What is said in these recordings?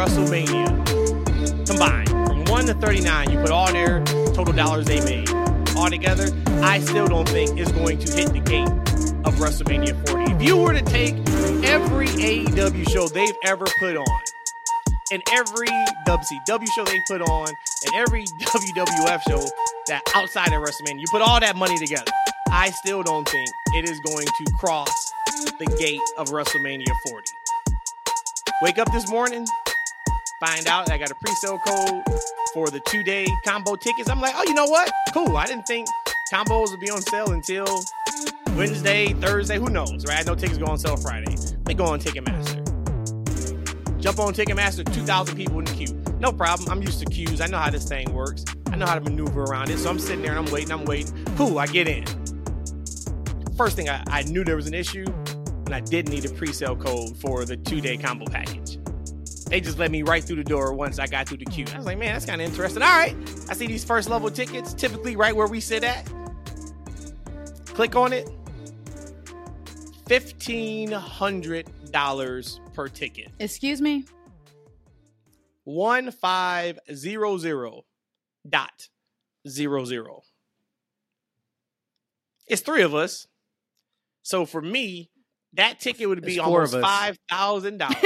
WrestleMania combined from 1 to 39, you put all their total dollars they made all together, I still don't think it's going to hit the gate of WrestleMania 40. If you were to take every AEW show they've ever put on, and every WCW show they put on, and every WWF show that outside of WrestleMania, you put all that money together, I still don't think it is going to cross the gate of WrestleMania 40. Wake up this morning, find out I got a pre-sale code for the two-day combo tickets. I'm like, oh, you know what? Cool. I didn't think combos would be on sale until Wednesday, Thursday. Who knows, right? I know tickets go on sale Friday. They go on Ticketmaster. Jump on Ticketmaster, 2,000 people in the queue. No problem. I'm used to queues. I know how this thing works. I know how to maneuver around it. So I'm sitting there and I'm waiting, I'm waiting. Cool, I get in. First thing, I, I knew there was an issue and I didn't need a pre sale code for the two day combo package. They just let me right through the door once I got through the queue. I was like, man, that's kind of interesting. All right, I see these first level tickets, typically right where we sit at. Click on it. $1,500 per ticket. Excuse me? 1500 dot zero zero. It's three of us. So for me, that ticket would be There's four almost five thousand dollars.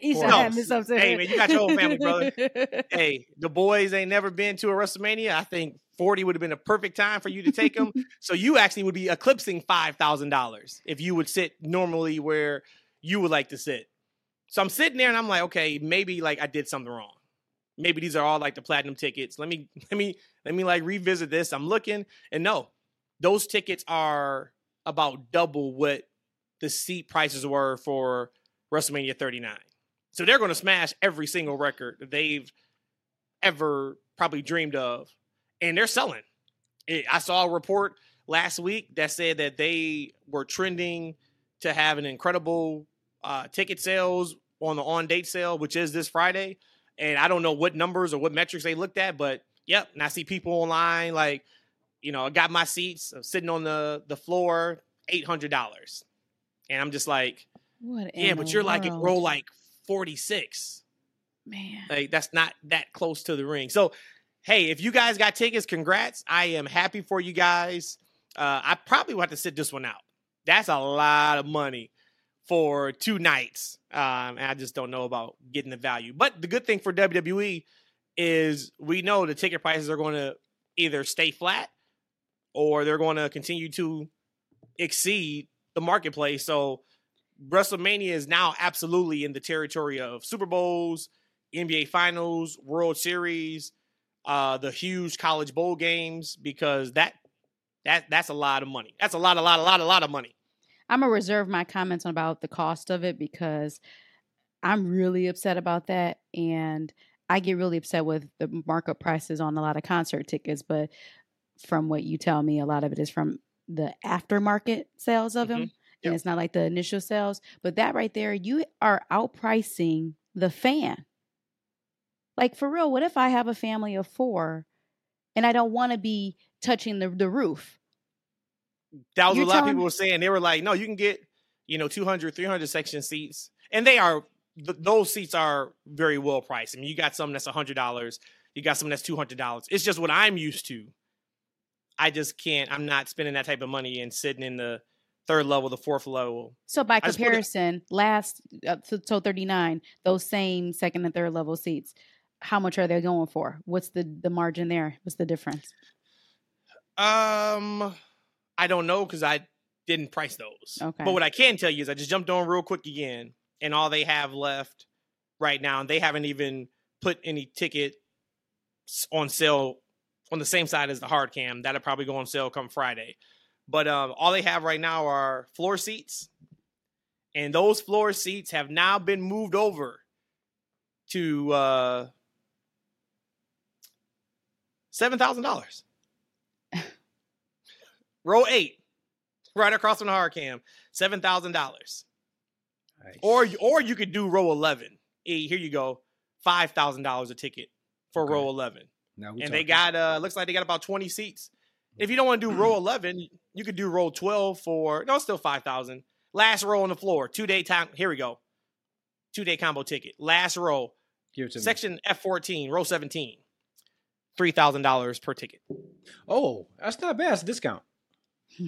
He's No. having this upset. Hey, man, you got your whole family, brother. hey, the boys ain't never been to a WrestleMania. I think 40 would have been a perfect time for you to take them. so you actually would be eclipsing $5,000 if you would sit normally where you would like to sit. So I'm sitting there and I'm like, okay, maybe like I did something wrong. Maybe these are all like the platinum tickets. Let me let me let me like revisit this. I'm looking and no, those tickets are about double what the seat prices were for WrestleMania 39. So they're going to smash every single record they've ever probably dreamed of, and they're selling. I saw a report last week that said that they were trending to have an incredible uh, ticket sales on the on date sale, which is this Friday. And I don't know what numbers or what metrics they looked at, but yep. And I see people online like, you know, I got my seats I'm sitting on the the floor, eight hundred dollars, and I'm just like, What yeah, but you're like world? roll like 46. man. Like that's not that close to the ring. So, hey, if you guys got tickets, congrats. I am happy for you guys. Uh, I probably will have to sit this one out. That's a lot of money for two nights. Um, and I just don't know about getting the value. But the good thing for WWE is we know the ticket prices are going to either stay flat or they're going to continue to exceed the marketplace. So WrestleMania is now absolutely in the territory of Super Bowls, NBA Finals, World Series, uh, the huge college bowl games, because that that that's a lot of money. That's a lot, a lot, a lot, a lot of money. I'm gonna reserve my comments about the cost of it because I'm really upset about that, and I get really upset with the markup prices on a lot of concert tickets. But from what you tell me, a lot of it is from the aftermarket sales of them, Mhm. and it's not like the initial sales. But that right there, you are outpricing the fan. Like for real, what if I have a family of four, and I don't want to be touching the the roof? That was You're a lot of people me- were saying. They were like, no, you can get, you know, 200, 300 section seats. And they are, th- those seats are very well priced. I mean, you got some that's $100, you got some that's $200. It's just what I'm used to. I just can't, I'm not spending that type of money and sitting in the third level, the fourth level. So by I just it- comparison, last uh, so, so 39, those same second and third level seats, how much are they going for? What's the the margin there? What's the difference? Um, I don't know because I didn't price those. Okay. But what I can tell you is I just jumped on real quick again, and all they have left right now, and they haven't even put any tickets on sale on the same side as the hard cam. That'll probably go on sale come Friday. But um, all they have right now are floor seats, and those floor seats have now been moved over to uh, seven thousand dollars. Row eight, right across from the hard cam, seven thousand dollars. Nice. Or or you could do row eleven. Hey, here you go, five thousand dollars a ticket for Okay. row eleven, now we and they got uh looks like they got about twenty seats If you don't want to do row 11, you could do row 12 for no, it's still 5,000. Last row on the floor, two day time. Here we go. Two day combo ticket. Last row, Give it to me. section F14, row 17. $3,000 per ticket. Oh, that's not bad. It's a discount.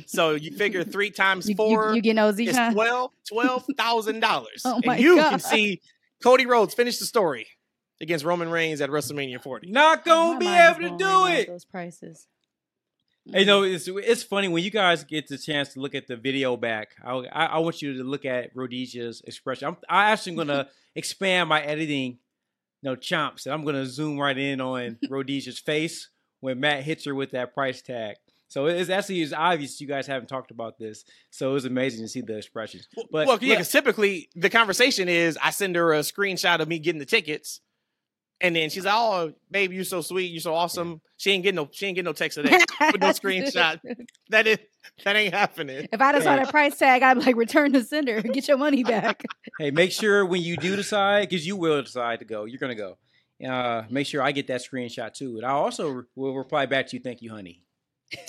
So you figure three times You, you, four you get OZ, is huh? twelve twelve thousand dollars. Oh my and you God. can see Cody Rhodes finish the story against Roman Reigns at WrestleMania 40. Not gonna My be able to blown do right now at it. Those prices. Hey, mm-hmm. no, it's it's funny when you guys get the chance to look at the video back. I I, I want you to look at Rhodesia's expression. I'm I actually gonna expand my editing, no chomps, and I'm gonna zoom right in on Rhodesia's face when Matt hits her with that price tag. So it's actually it's obvious you guys haven't talked about this. So it was amazing to see the expressions. But well, yeah, look- because typically the conversation is I send her a screenshot of me getting the tickets, and then she's like, "Oh, babe, you're so sweet, you're so awesome." She ain't getting no, she ain't getting no text today. With no screenshot. that is, that ain't happening. If I just saw Hey. that price tag, I'd be like, return the sender, get your money back. hey, make sure when you do decide, because you will decide to go, you're gonna go. Uh, make sure I get that screenshot too, and I also will reply back to you. Thank you, honey.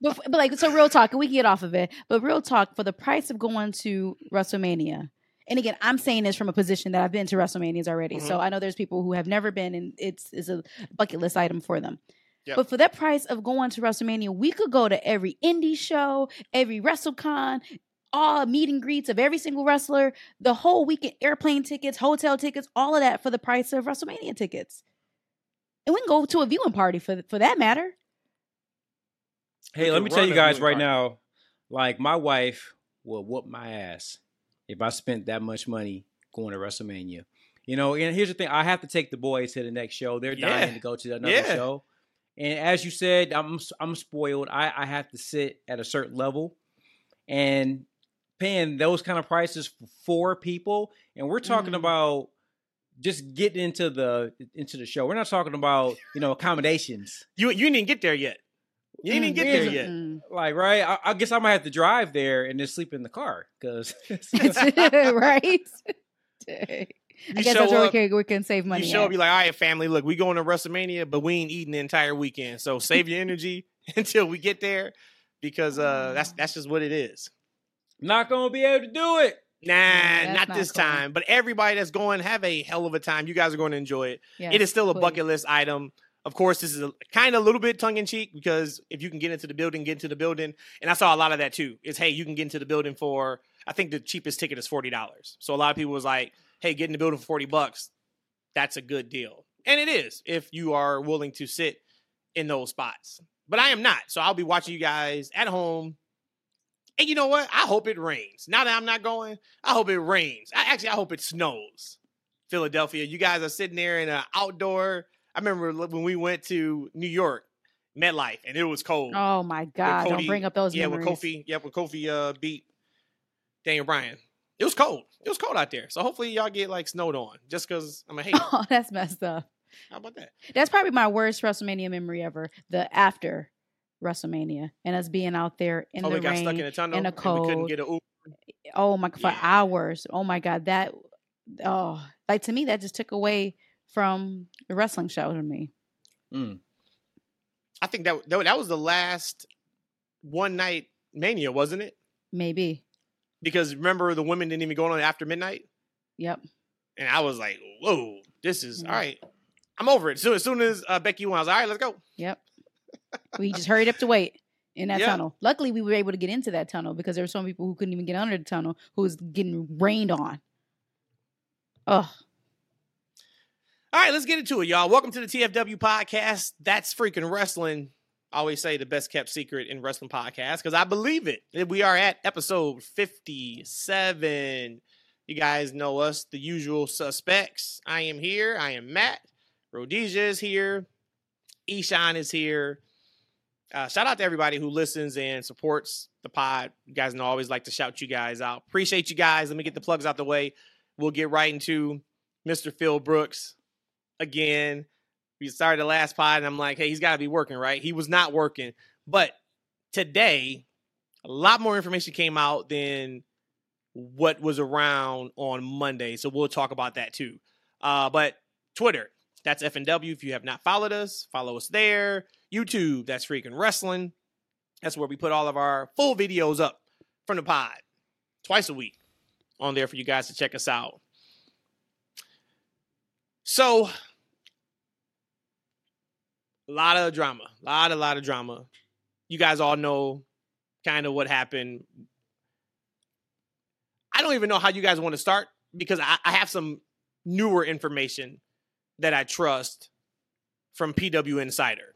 but, but like, so real talk, and we can get off of it. But real talk, for the price of going to WrestleMania, and again, I'm saying this from a position that I've been to WrestleManias already. So I know there's people who have never been, and it's is a bucket list item for them. Yep. But for that price of going to WrestleMania, we could go to every indie show, every WrestleCon, all meet and greets of every single wrestler, the whole weekend, airplane tickets, hotel tickets, all of that for the price of WrestleMania tickets. And we can go to a viewing party for for that matter. Hey, let me tell you guys right party. now, like my wife will whoop my ass if I spent that much money going to WrestleMania. You know, and here's the thing: I have to take the boys to the next show. They're Yeah. dying to go to another Yeah. show. And as you said, I'm I'm spoiled. I, I have to sit at a certain level, and paying those kind of prices for four people, and we're talking Mhm. about just getting into the into the show. We're not talking about you know accommodations. You you didn't get there yet. You didn't even get there Mm, yet. Mm. Like, right? I, I guess I might have to drive there and just sleep in the car because right? I You guess show that's where we up- can, we can save money. You show up, be like, all right, family, look, we going to WrestleMania, but we ain't eating the entire weekend. So save your energy until we get there because uh that's that's just what it is. not gonna be able to do it. Nah, Yeah, not, not this cool. time. But everybody that's going, have a hell of a time. You guys are going to enjoy it. Yes, it is still a please. bucket list item. Of course, this is kind of a little bit tongue in cheek because if you can get into the building, get into the building. And I saw a lot of that too. Is hey, you can get into the building for I think the cheapest ticket is forty dollars. So a lot of people was like, hey, get in the building for forty bucks. That's a good deal, and it is if you are willing to sit in those spots. But I am not, so I'll be watching you guys at home. And you know what? I hope it rains. Now that I'm not going, I hope it rains. I actually I hope it snows. Philadelphia, you guys are sitting there in an outdoor. I remember when we went to New York, MetLife, and it was cold. Oh my God! Cody- Don't bring up those yeah, memories. with Kofi, yeah, with Kofi uh, beat Daniel Bryan. It was cold. It was cold out there. So hopefully y'all get like snowed on. Just because I'm a hater. Oh, that's messed up. How about that? That's probably my worst WrestleMania memory ever. The after WrestleMania and us being out there in oh, the we got rain. stuck in a tunnel in the and we couldn't cold. get a Uber. oh my for Yeah. hours. Oh my God, that oh like to me that just took away from the wrestling show to me. Mm. I think that that, that was the last one night mania, wasn't it? Maybe. Because remember the women didn't even go on after midnight? Yep. And I was like, whoa, this is Mhm. all right. I'm over it. So as soon as uh, Becky won, I was like, all right, let's go. Yep. we just hurried up to wait in that Yeah. tunnel. Luckily, we were able to get into that tunnel because there were some people who couldn't even get under the tunnel who was getting rained on. Oh, All right, let's get into it, y'all. Welcome to the TFW podcast. That's freaking wrestling. I always say the best kept secret in wrestling podcast because I believe it. We are at episode 57. You guys know us, the usual suspects. I am here. I am Matt. Rhodesia is here. Eshaun is here. Uh, shout out to everybody who listens and supports the pod. You guys know I always like to shout you guys out. Appreciate you guys. Let me get the plugs out the way. We'll get right into Mr. Phil Brooks again. We started the last pod, and I'm like, hey, he's got to be working, right? He was not working. But today, a lot more information came out than what was around on Monday. So we'll talk about that too. Uh, but Twitter, that's FNW. If you have not followed us, follow us there. YouTube, that's freaking wrestling. That's where we put all of our full videos up from the pod twice a week on there for you guys to check us out. So, a lot of drama, a lot, a lot of drama. You guys all know kind of what happened. I don't even know how you guys want to start because I, I have some newer information that I trust from PW Insider,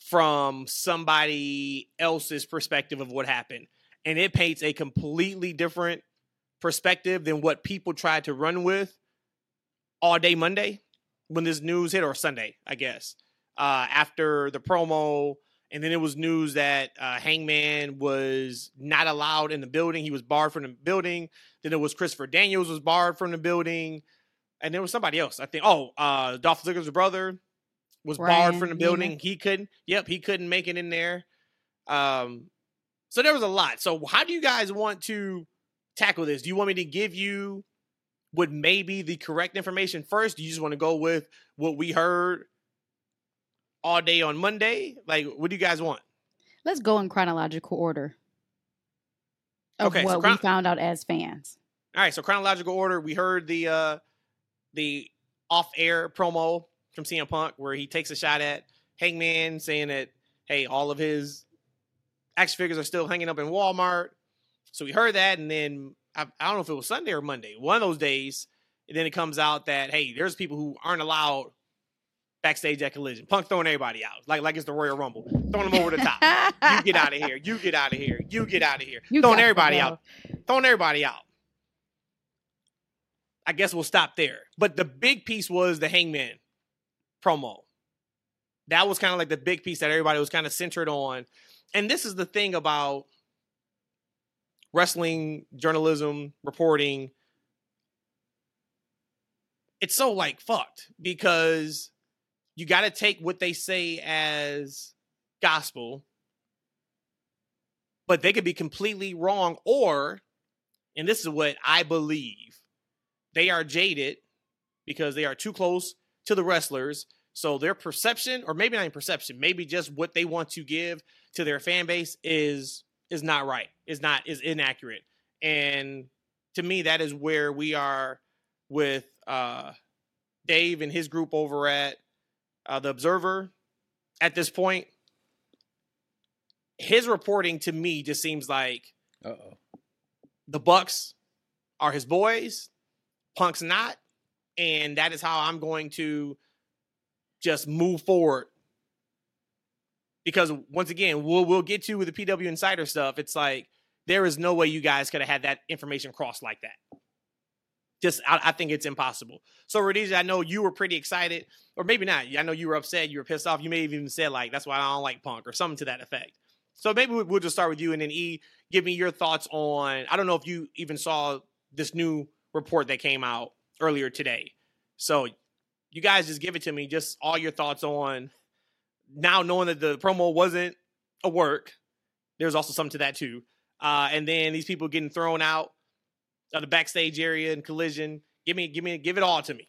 from somebody else's perspective of what happened. And it paints a completely different perspective than what people tried to run with all day Monday when this news hit, or Sunday, I guess, uh, after the promo. And then it was news that uh, Hangman was not allowed in the building. He was barred from the building. Then it was Christopher Daniels was barred from the building. And there was somebody else. I think, oh, uh, Dolph Ziggler's brother was barred from the building. He couldn't, yep, he couldn't make it in there. Um, so there was a lot. So how do you guys want to tackle this? Do you want me to give you what may be the correct information first? Do you just want to go with what we heard all day on Monday? Like, what do you guys want? Let's go in chronological order Okay, so what chron- we found out as fans. All right, so chronological order. We heard the uh the off-air promo from CM Punk where he takes a shot at Hangman, saying that hey, all of his action figures are still hanging up in Walmart. So we heard that, and then I, I don't know if it was Sunday or Monday, one of those days. And then it comes out that hey, there's people who aren't allowed backstage at Collision. Punk throwing everybody out, like like it's the Royal Rumble, throwing them over the top. you get out of here. You get out of here. You get out of here. You throwing everybody out. Throwing everybody out. I guess we'll stop there. But the big piece was the Hangman promo. That was kind of like the big piece that everybody was kind of centered on. And this is the thing about wrestling journalism, reporting. It's so like fucked because you got to take what they say as gospel, but they could be completely wrong. Or, and this is what I believe, they are jaded because they are too close to the wrestlers. So their perception, or maybe not perception, maybe just what they want to give to their fan base is is not right. Is not is inaccurate. And to me, that is where we are with uh Dave and his group over at uh, the Observer at this point. His reporting to me just seems like Uh oh. the Bucks are his boys, Punk's not, and that is how I'm going to just move forward. Because once again, we'll we'll get to with the PW Insider stuff. It's like there is no way you guys could have had that information crossed like that. Just I, I think it's impossible. So Rhodesia, I know you were pretty excited, or maybe not. I know you were upset, you were pissed off. You may have even said like, "That's why I don't like Punk" or something to that effect. So maybe we- we'll just start with you, and then E, give me your thoughts on. I don't know if you even saw this new report that came out earlier today. So you guys just give it to me. Just all your thoughts on now knowing that the promo wasn't a work. There's also something to that too. Uh, and then these people getting thrown out of the backstage area and collision. Give me, give me, give it all to me.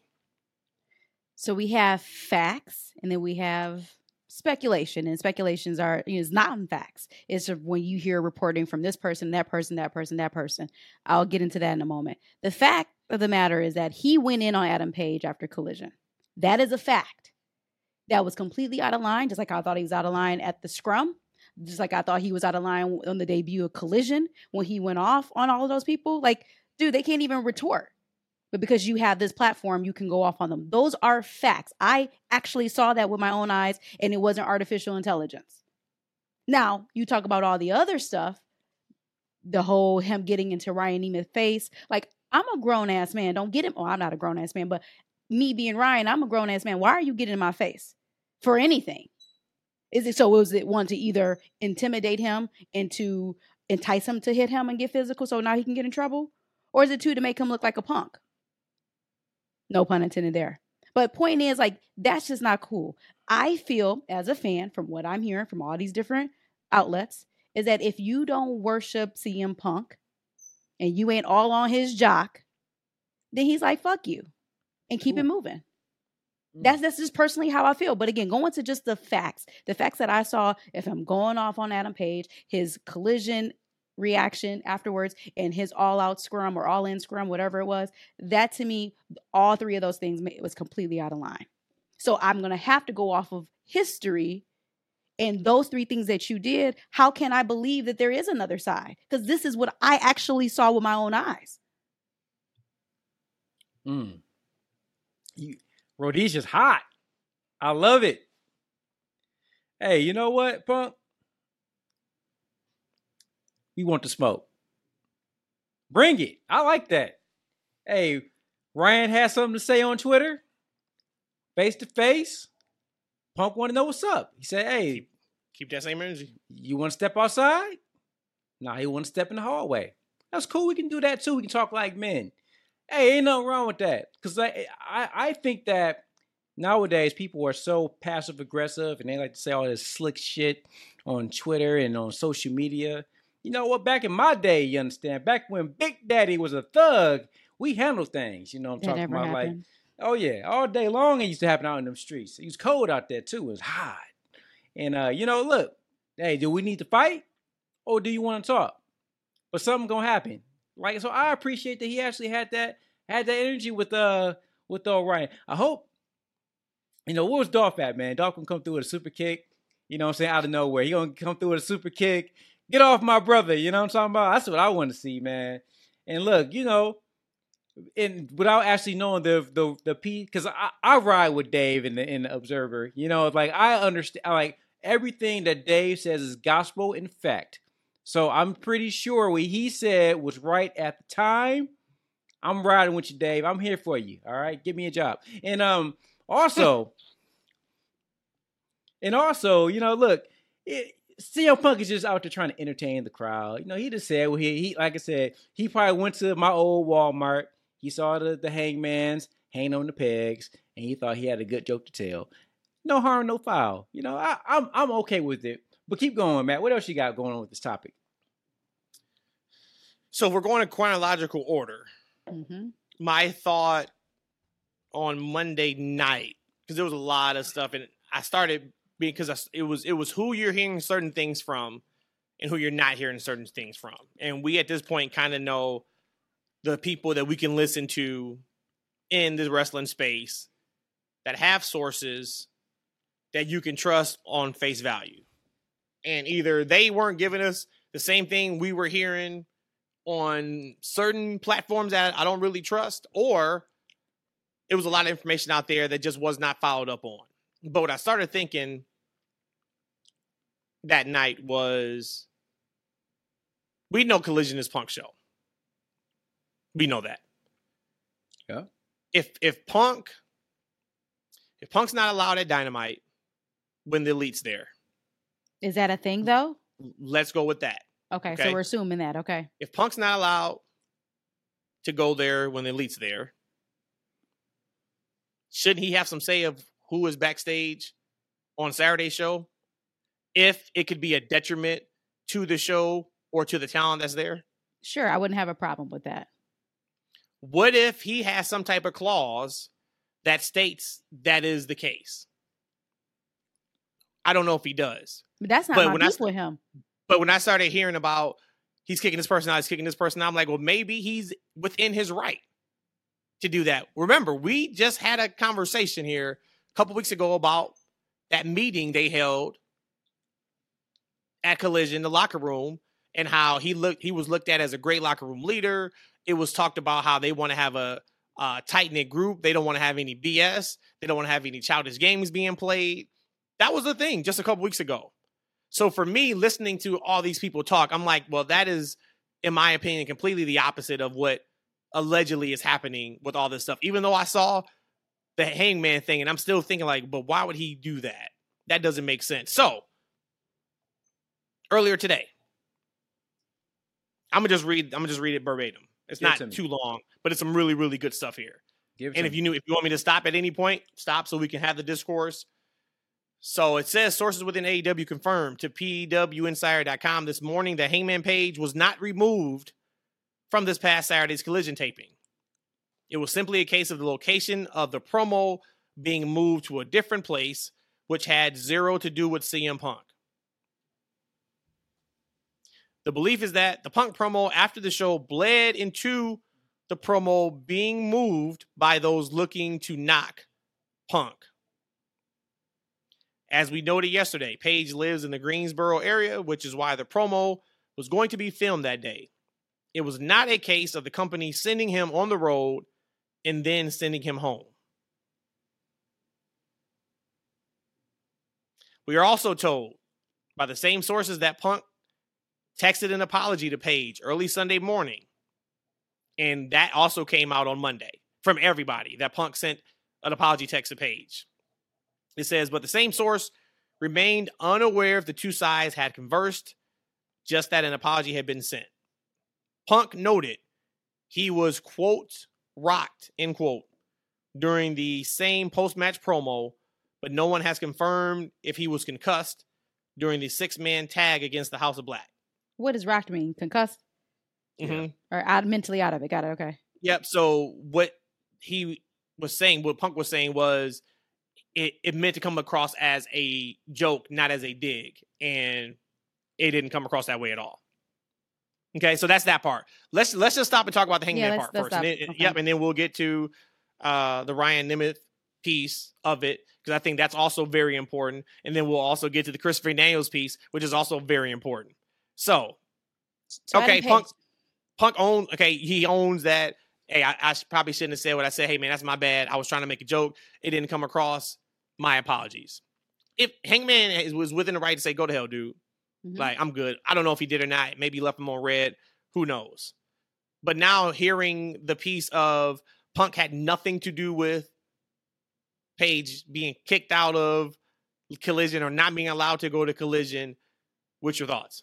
So we have facts, and then we have speculation, and speculations are you know, it's not facts. It's when you hear reporting from this person, that person, that person, that person. I'll get into that in a moment. The fact of the matter is that he went in on Adam Page after Collision. That is a fact. That was completely out of line, just like I thought he was out of line at the scrum. Just like I thought he was out of line on the debut of Collision when he went off on all of those people. Like, dude, they can't even retort but because you have this platform, you can go off on them. Those are facts. I actually saw that with my own eyes, and it wasn't artificial intelligence. Now, you talk about all the other stuff, the whole him getting into Ryan Nemeth's face. Like, I'm a grown ass man. Don't get him. Oh, I'm not a grown ass man, but me being Ryan, I'm a grown ass man. Why are you getting in my face for anything? Is it so? Was it one to either intimidate him and to entice him to hit him and get physical so now he can get in trouble? Or is it two to make him look like a punk? No pun intended there. But point is, like, that's just not cool. I feel as a fan, from what I'm hearing from all these different outlets, is that if you don't worship CM Punk and you ain't all on his jock, then he's like, fuck you. And keep it moving. That's that's just personally how I feel. But again, going to just the facts, the facts that I saw, if I'm going off on Adam Page, his collision reaction afterwards and his all out scrum or all in scrum, whatever it was, that to me, all three of those things was completely out of line. So I'm going to have to go off of history and those three things that you did. How can I believe that there is another side? Because this is what I actually saw with my own eyes. Mm. You, Rhodesia's hot. I love it. Hey, you know what, Punk? We want the smoke. Bring it. I like that. Hey, Ryan has something to say on Twitter, face to face. Punk want to know what's up. He said, "Hey, keep, keep that same energy. You want to step outside? Nah, he want to step in the hallway. That's cool. We can do that too. We can talk like men. Hey, ain't nothing wrong with that. Cause I, I, I think that nowadays people are so passive aggressive and they like to say all this slick shit on Twitter and on social media. You know what? Back in my day, you understand, back when Big Daddy was a thug, we handled things. You know I'm That talking about? Like, oh yeah, all day long it used to happen out in them streets. It was cold out there too. It was hot. And uh, you know, look, hey, do we need to fight? Or do you want to talk? But something gonna happen. Like so I appreciate that he actually had that had that energy with uh with Ryan. I hope you know what was Dolph at, man? Dolph can come through with a super kick, you know what I'm saying, out of nowhere. He gonna come through with a super kick. Get off my brother, you know what I'm talking about? That's what I want to see, man. And look, you know, and without actually knowing the the the P, because I, I ride with Dave in the in the Observer. You know, like I understand, like everything that Dave says is gospel in fact. So I'm pretty sure what he said was right at the time. I'm riding with you, Dave. I'm here for you. All right, give me a job. And um, also, and also, you know, look, it, CM Punk is just out there trying to entertain the crowd. You know, he just said, well, he, he like I said, he probably went to my old Walmart. He saw the the hangman's hanging on the pegs, and he thought he had a good joke to tell. No harm, no foul. You know, I, I'm I'm okay with it. But keep going, Matt. What else you got going on with this topic? So we're going in chronological order. hmm My thought on Monday night because there was a lot of stuff, and I started because I, it was it was who you're hearing certain things from, and who you're not hearing certain things from, and we at this point kind of know the people that we can listen to in the wrestling space that have sources that you can trust on face value. And either they weren't giving us the same thing we were hearing on certain platforms that I don't really trust, or it was a lot of information out there that just was not followed up on. But what I started thinking that night was we know Collision is Punk show. We know that. Yeah. If if Punk if Punk's not allowed at Dynamite when the elite's there, Is that a thing though? let's go with that. Okay, Okay. so we're assuming that. Okay. If Punk's not allowed to go there when the elite's there, shouldn't he have some say of who is backstage on Saturday show? If it could be a detriment to the show or to the talent that's there? Sure, I wouldn't have a problem with that. What if he has some type of clause that states that is the case? I don't know if he does. But that's not But my when I beef s- with him. But when I started hearing about he's kicking this person out, he's kicking this person out, I'm like, well, maybe he's within his right to do that. Remember, we just had a conversation here a couple weeks ago about that meeting they held at Collision, the locker room, and how he looked he was looked at as a great locker room leader. It was talked about how they want to have a, a tight knit group. They don't want to have any BS. They don't want to have any childish games being played. That was the thing just a couple weeks ago. So for me, listening to all these people talk, I'm like, well, that is, in my opinion, completely the opposite of what allegedly is happening with all this stuff. Even though I saw the hangman thing, and I'm still thinking, like, but why would he do that? That doesn't make sense. So earlier today, I'm gonna just read. I'm gonna just read it verbatim. It's Give it not to too long, but it's some really, really good stuff here. And if me. you knew, if you want me to stop at any point, stop so we can have the discourse. So it says sources within AEW confirmed to PWInsider.com this morning that Hangman Page was not removed from this past Saturday's collision taping. It was simply a case of the location of the promo being moved to a different place, which had zero to do with CM Punk. The belief is that the Punk promo after the show bled into the promo being moved by those looking to knock Punk. As we noted yesterday, Page lives in the Greensboro area, which is why the promo was going to be filmed that day. It was not a case of the company sending him on the road and then sending him home. We are also told by the same sources that Punk texted an apology to Page early Sunday morning. And that also came out on Monday from everybody that Punk sent an apology text to Page. It says, but the same source remained unaware if the two sides had conversed, just that an apology had been sent. Punk noted he was, quote, rocked, end quote, during the same post match promo, but no one has confirmed if he was concussed during the six man tag against the House of Black. What does rocked mean? Concussed? Mm-hmm. Or out mentally out of it. Got it. Okay. Yep. So what he was saying, what Punk was saying was it, it meant to come across as a joke, not as a dig. And it didn't come across that way at all. Okay, so that's that part. Let's let's just stop and talk about the hangman Yeah, part first. And then. Okay. Yep, and then we'll get to uh the Ryan Nemeth piece of it because I think that's also very important. And then we'll also get to the Christopher Daniels piece, which is also very important. So Okay, Punk- Punk own okay, he owns that. Hey, I, I probably shouldn't have said what I said. Hey man, that's my bad. I was trying to make a joke. It didn't come across. My apologies. If Hangman is- was within the right to say, "Go to hell, dude," Mhm. like I'm good. I don't know if he did or not. Maybe left him on red. Who knows? But now hearing the piece of Punk had nothing to do with Page being kicked out of Collision or not being allowed to go to Collision. What's your thoughts?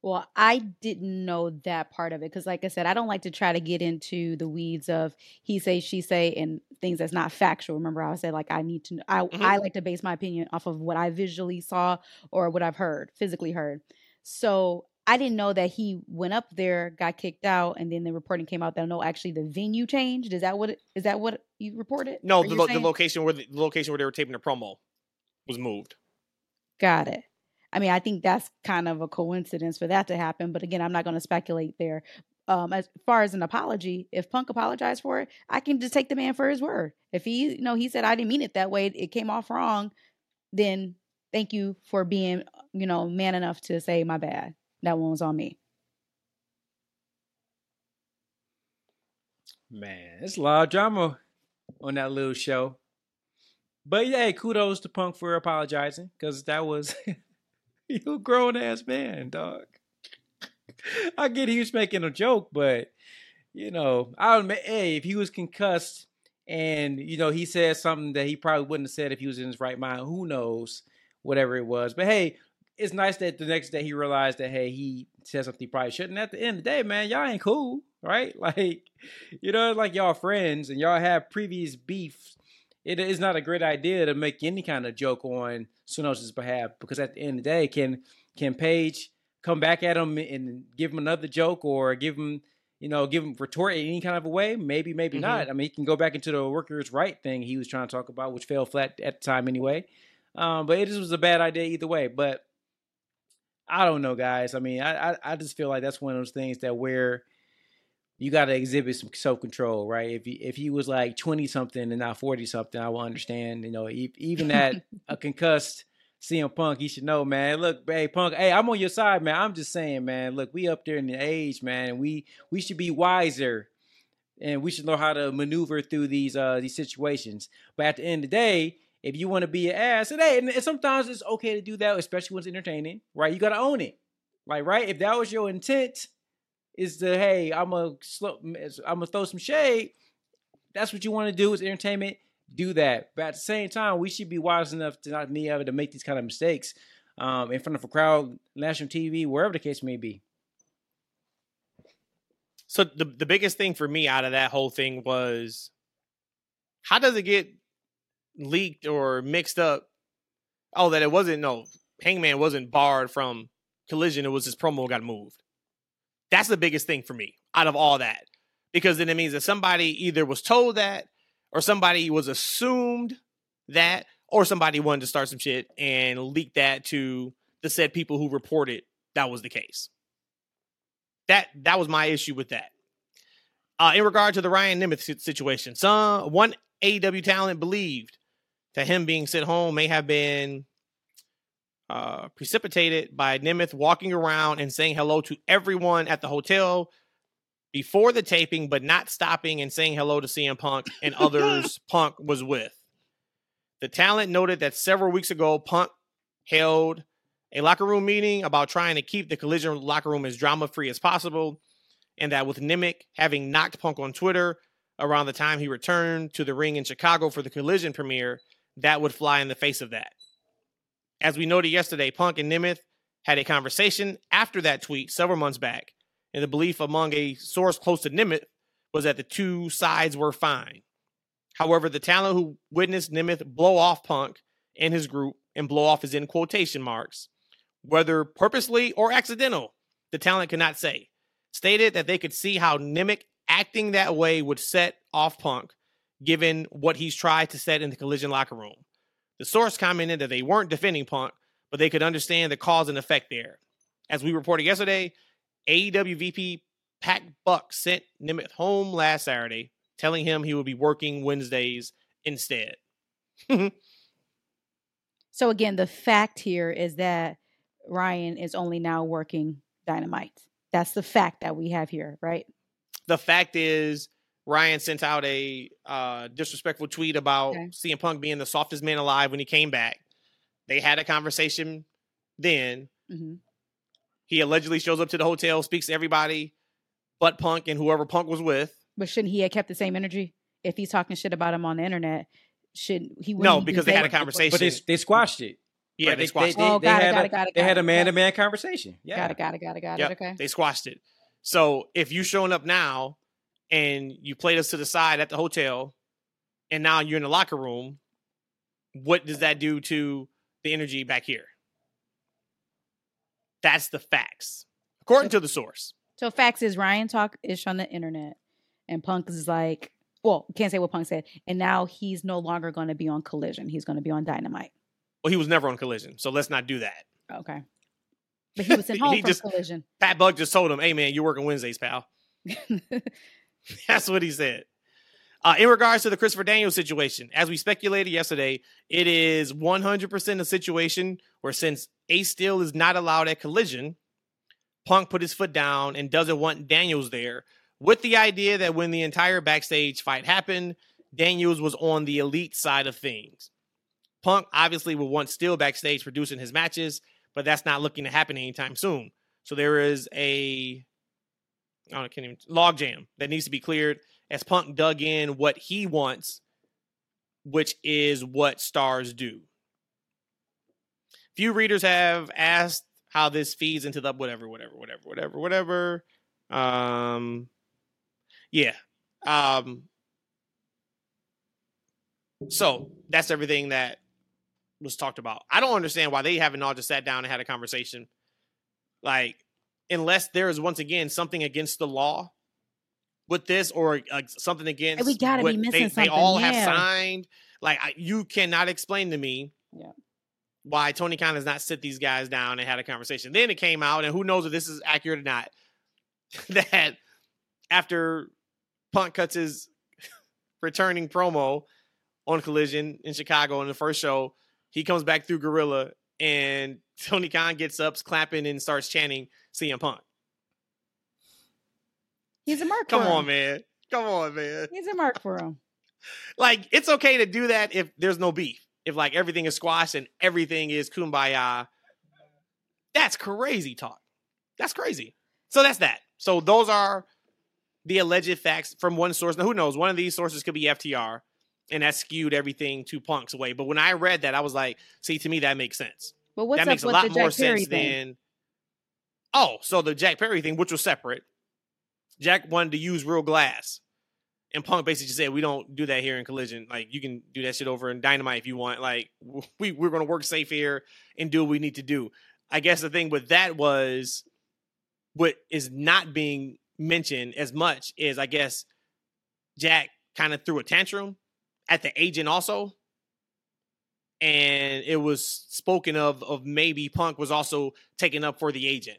Well, I didn't know that part of it because, like I said, I don't like to try to get into the weeds of he say, she say, and things that's not factual. Remember, I said like I need to. I Mhm. I like to base my opinion off of what I visually saw or what I've heard, physically heard. So I didn't know that he went up there, got kicked out, and then the reporting came out that no, actually the venue changed. Is that what? It, is that what you reported? No, the, lo- the location where the, the location where they were taping the promo was moved. Got it. I mean, I think that's kind of a coincidence for that to happen. But again, I'm not going to speculate there. Um, as far as an apology, if Punk apologized for it, I can just take the man for his word. If he, you know, he said I didn't mean it that way, it came off wrong, then thank you for being, you know, man enough to say my bad. That one was on me. Man, it's a lot of drama on that little show. But yeah, kudos to Punk for apologizing because that was you a grown ass man, dog. I get he was making a joke, but you know, I don't. Hey, if he was concussed and you know he said something that he probably wouldn't have said if he was in his right mind, who knows? Whatever it was, but hey, it's nice that the next day he realized that hey, he said something he probably shouldn't. At the end of the day, man, y'all ain't cool, right? Like, you know, like y'all friends and y'all have previous beefs. It is not a great idea to make any kind of joke on Sonos's behalf because at the end of the day, can can Page come back at him and give him another joke or give him, you know, give him retort in any kind of a way? Maybe, maybe Mhm. not. I mean, he can go back into the workers' right thing he was trying to talk about, which fell flat at the time anyway. Um, but it just was a bad idea either way. But I don't know, guys. I mean, I, I I just feel like that's one of those things that where you got to exhibit some self control, right? If he, if he was like twenty something and not forty something, I will understand. You know, even at a concussed CM Punk, he should know, man. Look, hey Punk, hey, I'm on your side, man. I'm just saying, man. Look, we up there in the age, man. We we should be wiser, and we should know how to maneuver through these uh these situations. But at the end of the day, if you want to be an ass, and hey, and, and sometimes it's okay to do that, especially when it's entertaining, right? You got to own it, like right. If that was your intent, is to hey, I'm a I'm gonna throw some shade. That's what you want to do is entertainment. Do that, but at the same time, we should be wise enough to not be able to make these kind of mistakes um, in front of a crowd, national TV, wherever the case may be. So the the biggest thing for me out of that whole thing was how does it get leaked or mixed up? Oh, that it wasn't no Hangman wasn't barred from collision. It was his promo got moved. That's the biggest thing for me out of all that. Because then it means that somebody either was told that or somebody was assumed that, or somebody wanted to start some shit and leak that to the said people who reported that was the case. That that was my issue with that. Uh, in regard to the Ryan Nemeth situation, some one AEW talent believed that him being sent home may have been uh, precipitated by Nemeth walking around and saying hello to everyone at the hotel before the taping, but not stopping and saying hello to CM Punk and others Punk was with. The talent noted that several weeks ago, Punk held a locker room meeting about trying to keep the collision locker room as drama free as possible, and that with Nemeth having knocked Punk on Twitter around the time he returned to the ring in Chicago for the collision premiere, that would fly in the face of that. As we noted yesterday, Punk and Nemeth had a conversation after that tweet several months back, and the belief among a source close to Nemeth was that the two sides were fine. However, the talent who witnessed Nemeth blow off Punk and his group, and blow off is in quotation marks, whether purposely or accidental, the talent could not say, stated that they could see how Nemeth acting that way would set off Punk, given what he's tried to set in the collision locker room. The source commented that they weren't defending Punk, but they could understand the cause and effect there. As we reported yesterday, AEW VP Pat Buck sent Nemeth home last Saturday, telling him he would be working Wednesdays instead. so again, the fact here is that Ryan is only now working Dynamite. That's the fact that we have here, right? The fact is Ryan sent out a uh, disrespectful tweet about okay. CM Punk being the softest man alive when he came back. They had a conversation then. Mm-hmm. He allegedly shows up to the hotel, speaks to everybody but Punk and whoever Punk was with. But shouldn't he have kept the same energy? If he's talking shit about him on the internet, should he? No, because they had a conversation. But they, they squashed it. Yeah, they, they squashed they, it. Oh, they, got it, got a, it, got it. They had a man to man conversation. Yeah. Got it, got it, got it, got yep. it. Okay. They squashed it. So if you showing up now and you played us to the side at the hotel and now you're in the locker room, what does that do to the energy back here? That's the facts, according to the source. So facts is Ryan talk ish on the internet, and Punk is like, well, can't say what Punk said, and now he's no longer going to be on Collision. He's going to be on Dynamite. Well, he was never on Collision, so let's not do that. Okay. But he was sent home from just, Collision. Pat Buck just told him, "Hey man, you're working Wednesdays, pal." That's what he said. Uh, in regards to the Christopher Daniels situation, as we speculated yesterday, it is 100% a situation where since Ace Steel is not allowed at Collision, Punk put his foot down and doesn't want Daniels there, with the idea that when the entire backstage fight happened, Daniels was on the elite side of things. Punk obviously will want Steel backstage producing his matches, but that's not looking to happen anytime soon. So there is a I can't even logjam that needs to be cleared as Punk dug in what he wants, which is what stars do. Few readers have asked how this feeds into the whatever, whatever, whatever, whatever, whatever. Um, yeah. Um, so that's everything that was talked about. I don't understand why they haven't all just sat down and had a conversation. Like, unless there is once again something against the law with this, or uh, something against we gotta be missing they, something. They all yeah. have signed. Like, I, you cannot explain to me. Yeah. Why Tony Khan has not sit these guys down and had a conversation. Then it came out, and who knows if this is accurate or not, that after Punk cuts his returning promo on Collision in Chicago in the first show, he comes back through Gorilla, and Tony Khan gets up, clapping, and starts chanting CM Punk. He's a mark. Come on, man. Come on, man. He's a mark for him. Like it's okay to do that if there's no beef. If like everything is squashed and everything is kumbaya. That's crazy talk. That's crazy. So that's that. So those are the alleged facts from one source. Now who knows? One of these sources could be FTR and that skewed everything to Punk's way. But when I read that, I was like, see, to me, that makes sense. But what's that makes a lot more Perry sense thing? than. Oh, so the Jack Perry thing, which was separate. Jack wanted to use real glass. And Punk basically just said, we don't do that here in Collision. Like, you can do that shit over in Dynamite if you want. Like, we, we're going to work safe here and do what we need to do. I guess the thing with that was what is not being mentioned as much is, I guess, Jack kind of threw a tantrum at the agent also. And it was spoken of of maybe Punk was also taken up for the agent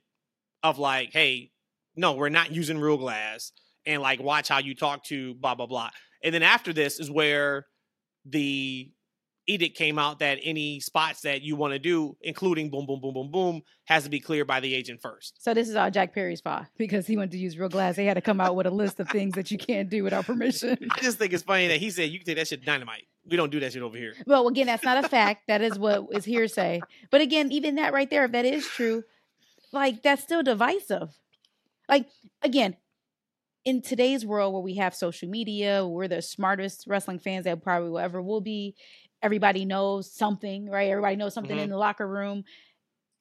of like, hey, no, we're not using real glass, and like watch how you talk to blah blah blah. And then after this is where the edict came out that any spots that you want to do, including boom, boom, boom, boom, boom, has to be cleared by the agent first. So this is all Jack Perry's fault because he wanted to use real glass. They had to come out with a list of things that you can't do without permission. I just think it's funny that he said you can take that shit dynamite. We don't do that shit over here. Well, again, that's not a fact. That is what is hearsay. But again, even that right there, if that is true, like that's still divisive. Like again, in today's world where we have social media, we're the smartest wrestling fans that probably will ever will be everybody knows something, right? Everybody knows something mm-hmm. in the locker room.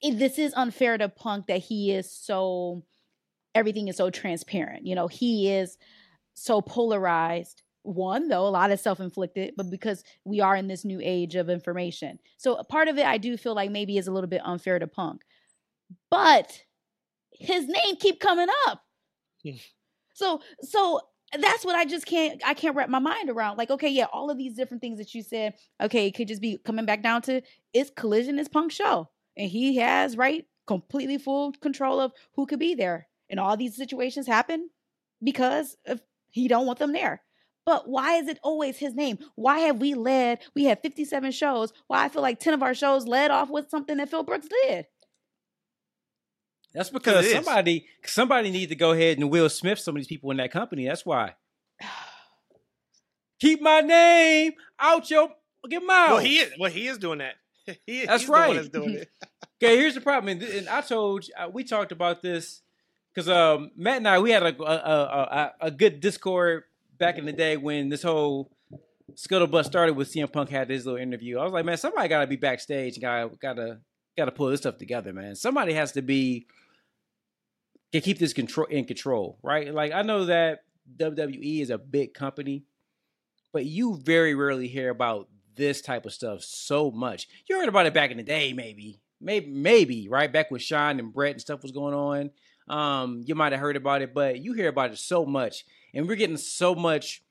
It, this is unfair to Punk that he is so everything is so transparent. You know, he is so polarized. One, though, a lot is self inflicted, but because we are in this new age of information. So, part of it I do feel like maybe is a little bit unfair to Punk. But his name keep coming up. so, so that's what I just can't I can't wrap my mind around. Like, okay, yeah, all of these different things that you said, okay, it could just be coming back down to it's collision is punk show. And he has, right, completely full control of who could be there. And all these situations happen because of he don't want them there. But why is it always his name? Why have we led? We had 57 shows. Why I feel like 10 of our shows led off with something that Phil Brooks did. That's because somebody somebody needs to go ahead and Will Smith some of these people in that company. That's why. Keep my name out your fucking mouth. Well, he is. Well, he is doing that. He, that's right. that's doing it. okay, here's the problem, and, and I told you, uh, we talked about this because um, Matt and I we had a a, a a, good Discord back in the day when this whole scuttlebutt started with CM Punk had this little interview. I was like, man, somebody got to be backstage and got gotta gotta pull this stuff together, man. Somebody has to be can keep this control in control, right? Like I know that WWE is a big company, but you very rarely hear about this type of stuff so much. You heard about it back in the day, maybe, maybe, maybe, right? Back when Shawn and Bret and stuff was going on. Um, you might have heard about it, but you hear about it so much, and we're getting so much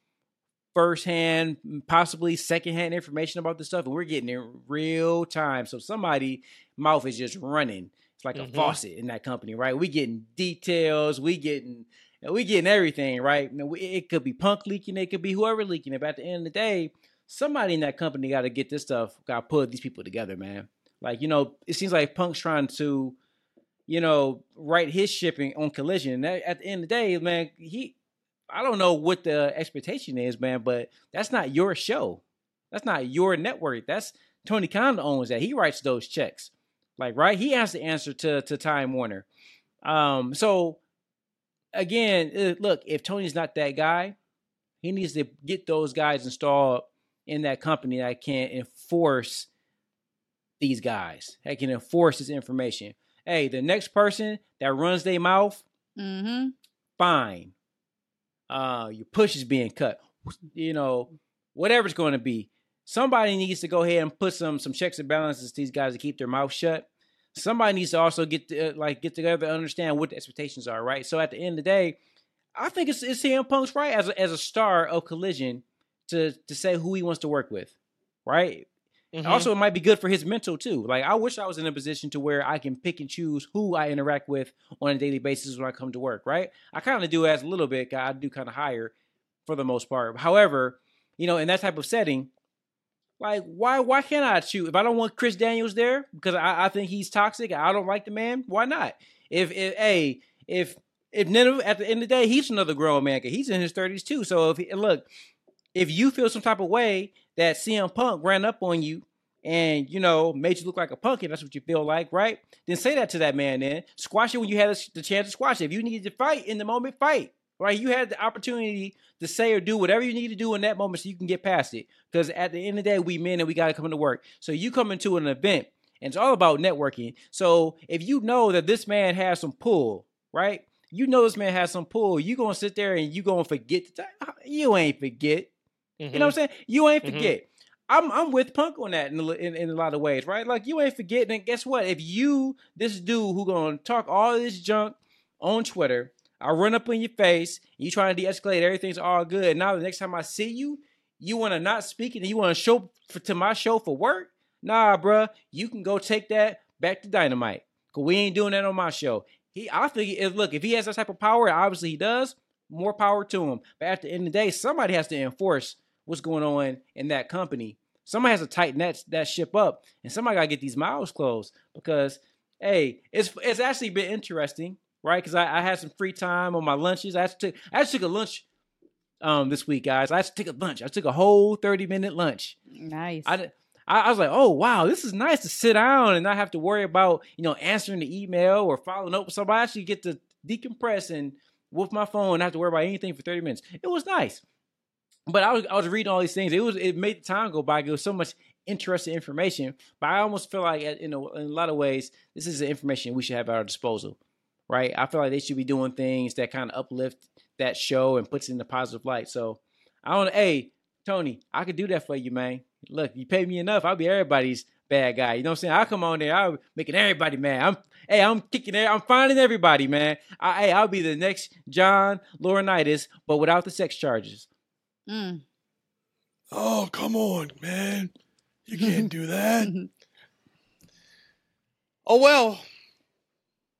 firsthand, possibly secondhand information about this stuff, and we're getting it real time. So somebody mouth is just running. It's like mm-hmm. a faucet in that company, right? We getting details, we getting we getting everything, right? It could be Punk leaking, it could be whoever leaking it. But at the end of the day, somebody in that company got to get this stuff, got to put these people together, man. Like you know, it seems like Punk's trying to, you know, write his shipping on Collision. And at the end of the day, man, he, I don't know what the expectation is, man, but that's not your show. That's not your network. That's Tony Khan owns that. He writes those checks. Like, right? He has to answer to to Time Warner. Um, so again, uh, look, if Tony's not that guy, he needs to get those guys installed in that company that can enforce these guys. That can enforce this information. Hey, the next person that runs their mouth, mm-hmm. fine. Uh, your push is being cut. You know, whatever it's going to be somebody needs to go ahead and put some some checks and balances to these guys to keep their mouth shut. Somebody needs to also get to, uh, like get together and understand what the expectations are, right? So at the end of the day, I think it's, it's CM Punk's right as a, as a star of Collision to to say who he wants to work with, right? Mm-hmm. Also, it might be good for his mental too. Like I wish I was in a position to where I can pick and choose who I interact with on a daily basis when I come to work, right? I kind of do as a little bit. I do kind of hire for the most part. However, you know, in that type of setting, like, why why can't I shoot? If I don't want Chris Daniels there because I, I think he's toxic, I don't like the man. Why not? If if hey if if of at the end of the day he's another grown man, he's in his thirties too. So if look, if you feel some type of way that CM Punk ran up on you and you know made you look like a punk, if that's what you feel like, right? Then say that to that man. Then squash it when you had the chance to squash it. If you needed to fight in the moment, fight right? You had the opportunity to say or do whatever you need to do in that moment so you can get past it. Because at the end of the day, we men and we got to come into work. So you come into an event and it's all about networking. So if you know that this man has some pull, right? You know this man has some pull. You gonna sit there and you gonna forget. To you ain't forget. Mm-hmm. You know what I'm saying? You ain't mm-hmm. forget. Mm-hmm. I'm I'm with Punk on that in, in, in a lot of ways, right? Like you ain't forgetting. And guess what? If you this dude who gonna talk all this junk on Twitter I run up in your face. You trying to de-escalate. Everything's all good. Now the next time I see you, You want to not speak it and you want to show for, to my show for work? Nah, bruh. You can go take that back to Dynamite. Cause we ain't doing that on my show. He, I think, if, look, if he has that type of power, obviously he does. More power to him. But at the end of the day, somebody has to enforce what's going on in that company. Somebody has to tighten that that ship up, and somebody got to get these mouths closed because, hey, it's it's actually been interesting, right? Because I, I had some free time on my lunches. I actually took I took a lunch um this week, guys. I took a lunch. I took a whole thirty minute lunch. Nice. I, I, I was like, oh wow, this is nice to sit down and not have to worry about you know answering the email or following up with somebody. I actually get to decompress and with my phone not have to worry about anything for thirty minutes. It was nice, but I was I was reading all these things. It was it made the time go by. It was so much interesting information, but I almost feel like you know in a lot of ways this is the information we should have at our disposal, right? I feel like they should be doing things that kind of uplift that show and puts it in a positive light. So I don't. Hey, Tony, I could do that for you, man. Look, you pay me enough, I'll be everybody's bad guy. You know what I'm saying? I'll come on there, I'll making everybody mad. I'm hey, I'm kicking I'm finding everybody, man. I, hey, I'll be the next John Laurinaitis, but without the sex charges. Mm. Oh, come on, man. You can't do that. oh well.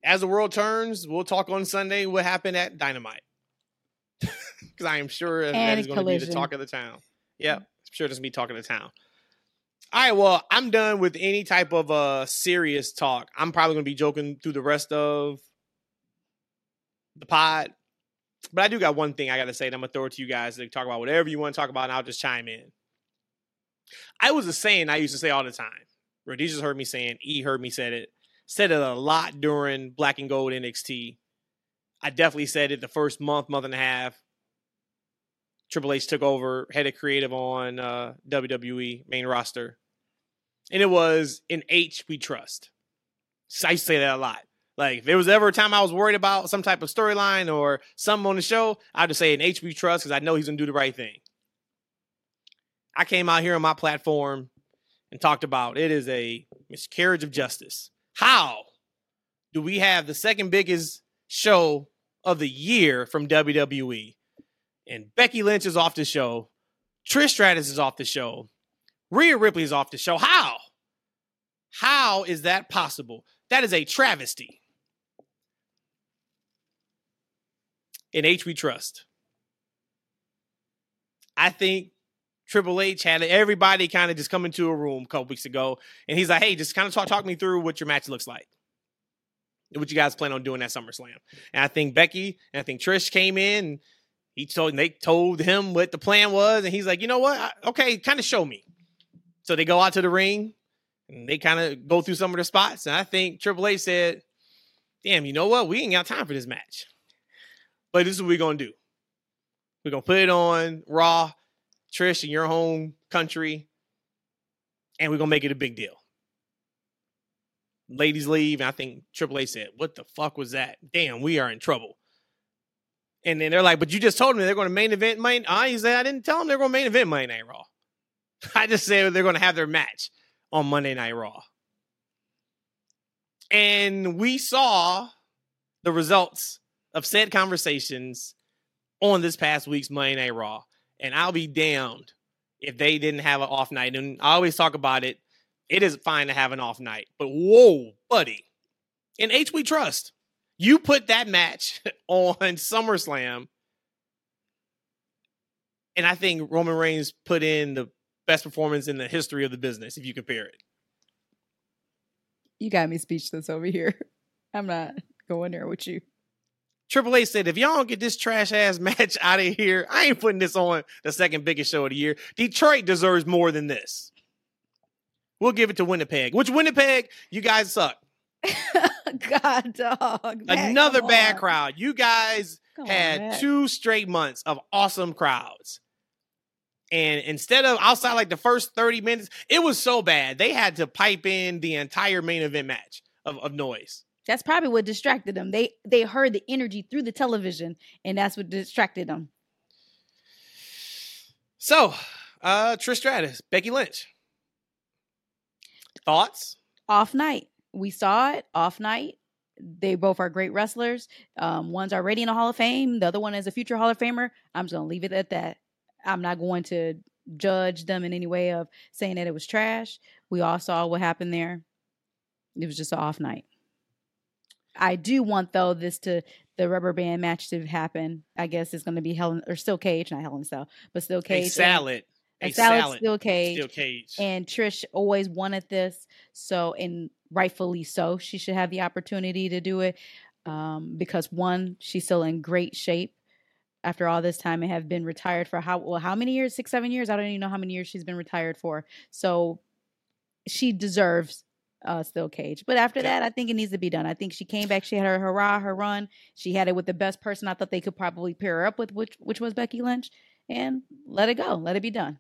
As the world turns, we'll talk on Sunday what happened at Dynamite. Because I am sure that And is going to be the talk of the town. Yeah, I'm sure this will be talking the town. All right, well, I'm done with any type of uh serious talk. I'm probably going to be joking through the rest of the pod. But I do got one thing I got to say, and I'm to throw it to you guys to talk about whatever you want to talk about, and I'll just chime in. I was a saying I used to say all the time. Rhodesia's heard me saying, E heard me said it. Said it a lot during Black and Gold NXT. I definitely said it the first month, month and a half. Triple H took over, head of creative on uh, WWE main roster. And it was in H we trust. So I say that a lot. Like if there was ever a time I was worried about some type of storyline or something on the show, I'd just say in H we trust because I know he's gonna do the right thing. I came out here on my platform and talked about it is a miscarriage of justice. How do we have the second biggest show of the year from WWE? And Becky Lynch is off the show. Trish Stratus is off the show. Rhea Ripley is off the show. How? How is that possible? That is a travesty. In H we trust. I think Triple H had everybody kind of just come into a room a couple weeks ago, and he's like, "Hey, just kind of talk, talk me through what your match looks like, what you guys plan on doing at SummerSlam." And I think Becky and I think Trish came in. And he told and they told him what the plan was, and he's like, "You know what? I- okay, kind of show me." So they go out to the ring, and they kind of go through some of the spots, and I think Triple H said, "Damn, you know what? We ain't got time for this match, but this is what we're gonna do. We're gonna put it on Raw." Trish in your home country, and we're gonna make it a big deal. Ladies leave, and I think Triple H said, "What the fuck was that? Damn, we are in trouble." And then they're like, "But you just told me they're going to main event main." I said, "I didn't tell them they're going to main event Monday Night Raw. I just said they're going to have their match on Monday Night Raw." And we saw the results of said conversations on this past week's Monday Night Raw and I'll be damned if they didn't have an off night. And I always talk about it. It is fine to have an off night, but whoa, buddy, in H we trust. You put that match on SummerSlam, and I think Roman Reigns put in the best performance in the history of the business if you compare it. You got me speechless over here. I'm not going there with you. Triple H said, if y'all don't get this trash ass match out of here, I ain't putting this on the second biggest show of the year. Detroit deserves more than this. We'll give it to Winnipeg. Which Winnipeg, you guys suck. God, dog. Matt, Another bad on. crowd. You guys Come had Matt. two straight months of awesome crowds. And instead of outside like the first 30 minutes, it was so bad. They had to pipe in the entire main event match of, of noise. That's probably what distracted them. They they heard the energy through the television, and that's what distracted them. So, uh Trish Stratus, Becky Lynch. Thoughts? Off night, we saw it. Off night, they both are great wrestlers. Um, one's already in the Hall of Fame. The other one is a future Hall of Famer. I'm just gonna leave it at that. I'm not going to judge them in any way of saying that it was trash. We all saw what happened there. It was just an off night. I do want though this to the rubber band match to happen. I guess it's going to be Helen or steel Cage, not Hell in Cell, but steel Cage. A salad. And, a, a salad, salad, steel Cage. Steel Cage. And Trish always wanted this, so and rightfully so, she should have the opportunity to do it um, because one, she's still in great shape after all this time and have been retired for how well how many years? Six, seven years? I don't even know how many years she's been retired for. So she deserves uh steel cage. But after that, I think it needs to be done. I think she came back, she had her hurrah, her run. She had it with the best person I thought they could probably pair her up with, which which was Becky Lynch. And let it go. Let it be done.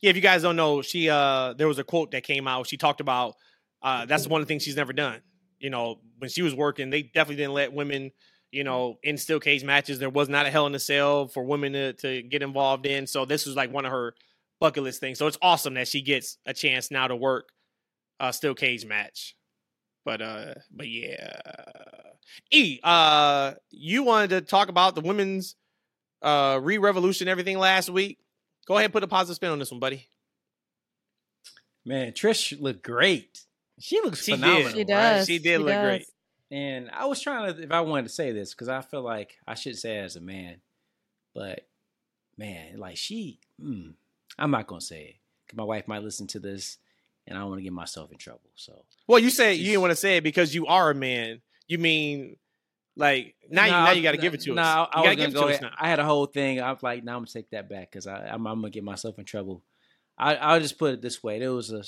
Yeah, if you guys don't know, she uh there was a quote that came out. She talked about uh that's one of the things she's never done. You know, when she was working, they definitely didn't let women, you know, in steel cage matches. There was not a hell in a cell for women to, to get involved in. So this was like one of her bucket list things. So it's awesome that she gets a chance now to work a steel cage match. But uh but yeah. E, uh you wanted to talk about the women's uh re-revolution everything last week. Go ahead and put a positive spin on this one, buddy. Man, Trish looked great. She looks she phenomenal. Did. She does. Right? She did she look does. great. And I was trying to, if I wanted to say this, because I feel like I should say it as a man, but man, like she, mm, I'm not gonna say it. Cause my wife might listen to this, and I don't want to get myself in trouble. So, well, you say you didn't want to say it because you are a man. You mean like now? you now you got to give it to no, us. No, I was gonna go. I had a whole thing. I was like, now I'm gonna take that back because I'm, I'm, gonna get myself in trouble. I, I'll just put it this way: there was a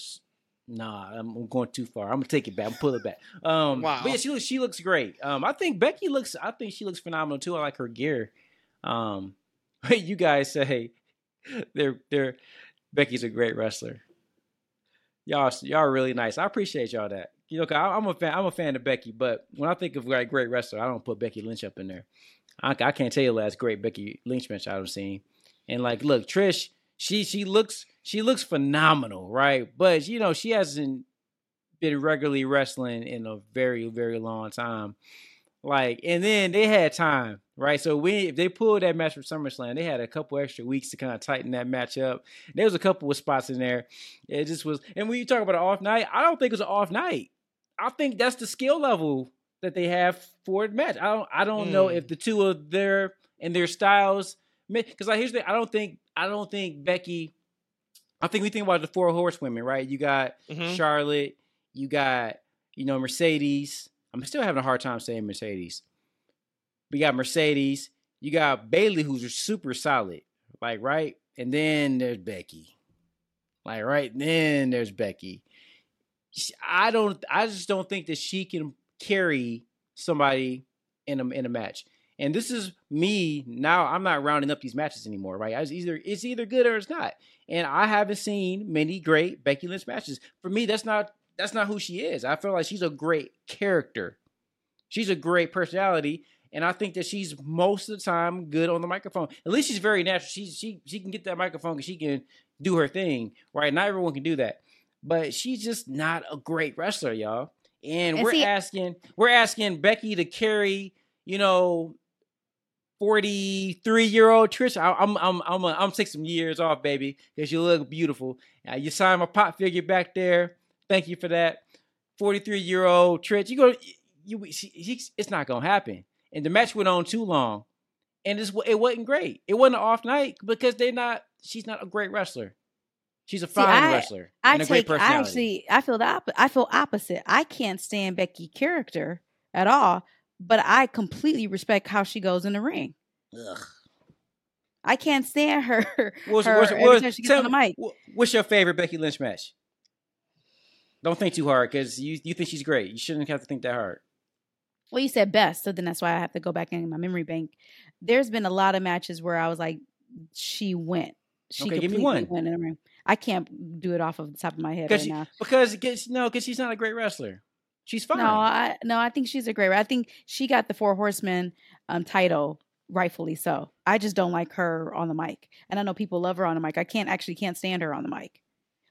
Nah, I'm going too far. I'm gonna take it back. I'm pull it back. Um, wow. But yeah, she looks she looks great. Um, I think Becky looks. I think she looks phenomenal too. I like her gear. Um, you guys say they're they're Becky's a great wrestler. Y'all y'all really nice. I appreciate y'all that. You know, I, am a fan. I'm a fan of Becky, but when I think of like great wrestler, I don't put Becky Lynch up in there. I, I can't tell you the last great Becky Lynch match I've seen. And like, look, Trish, she she looks she looks phenomenal, right? But you know, she hasn't been regularly wrestling in a very, very long time. Like, and then they had time, right? So we if they pulled that match from SummerSlam, they had a couple extra weeks to kind of tighten that match up. There was a couple of spots in there. It just was, and when you talk about an off night, I don't think it was an off night. I think that's the skill level that they have for the match. I don't, I don't mm. know if the two of their and their styles, because like here's the, I don't think, I don't think Becky I think we think about the four horsewomen, right? You got mm-hmm. Charlotte, you got you know Mercedes. I'm still having a hard time saying Mercedes. We got Mercedes. You got Bayley, who's super solid, like right, and then there's Becky, like right. Then there's Becky. I don't. I just don't think that she can carry somebody in a in a match. And this is me now. I'm not rounding up these matches anymore, right? It's either it's either good or it's not. And I haven't seen many great Becky Lynch matches. For me, that's not that's not who she is. I feel like she's a great character. She's a great personality, and I think that she's most of the time good on the microphone. At least she's very natural. She she she can get that microphone and she can do her thing, right? Not everyone can do that, but she's just not a great wrestler, y'all. And, and we're see, asking we're asking Becky to carry, you know, 43 year old Trish. I, am I'm I'm I'm, I'm take some years off, baby, because you look beautiful. Uh, you signed my pop figure back there. Thank you for that. 43 year old Trish. You go. You, she, it's not gonna happen. And the match went on too long, and it's, it wasn't great. It wasn't an off night because they're not. She's not a great wrestler. She's a fine See, I, wrestler. I take. I actually. I feel the opposite. I feel opposite. I can't stand Becky character at all but I completely respect how she goes in the ring. Ugh. I can't stand her. What's, her what's, what's, she gets on the mic. What's your favorite Becky Lynch match? Don't think too hard because you you think she's great. You shouldn't have to think that hard. Well, you said best, so then that's why I have to go back in my memory bank. There's been a lot of matches where I was like, she went. She okay, give me one. Went in the ring. I can't do it off of the top of my head right she, now because no, because she's not a great wrestler. She's fine. No, I no, I think she's a great. I think she got the Four Horsemen um, title rightfully so. I just don't like her on the mic, and I know people love her on the mic. I can't actually can't stand her on the mic,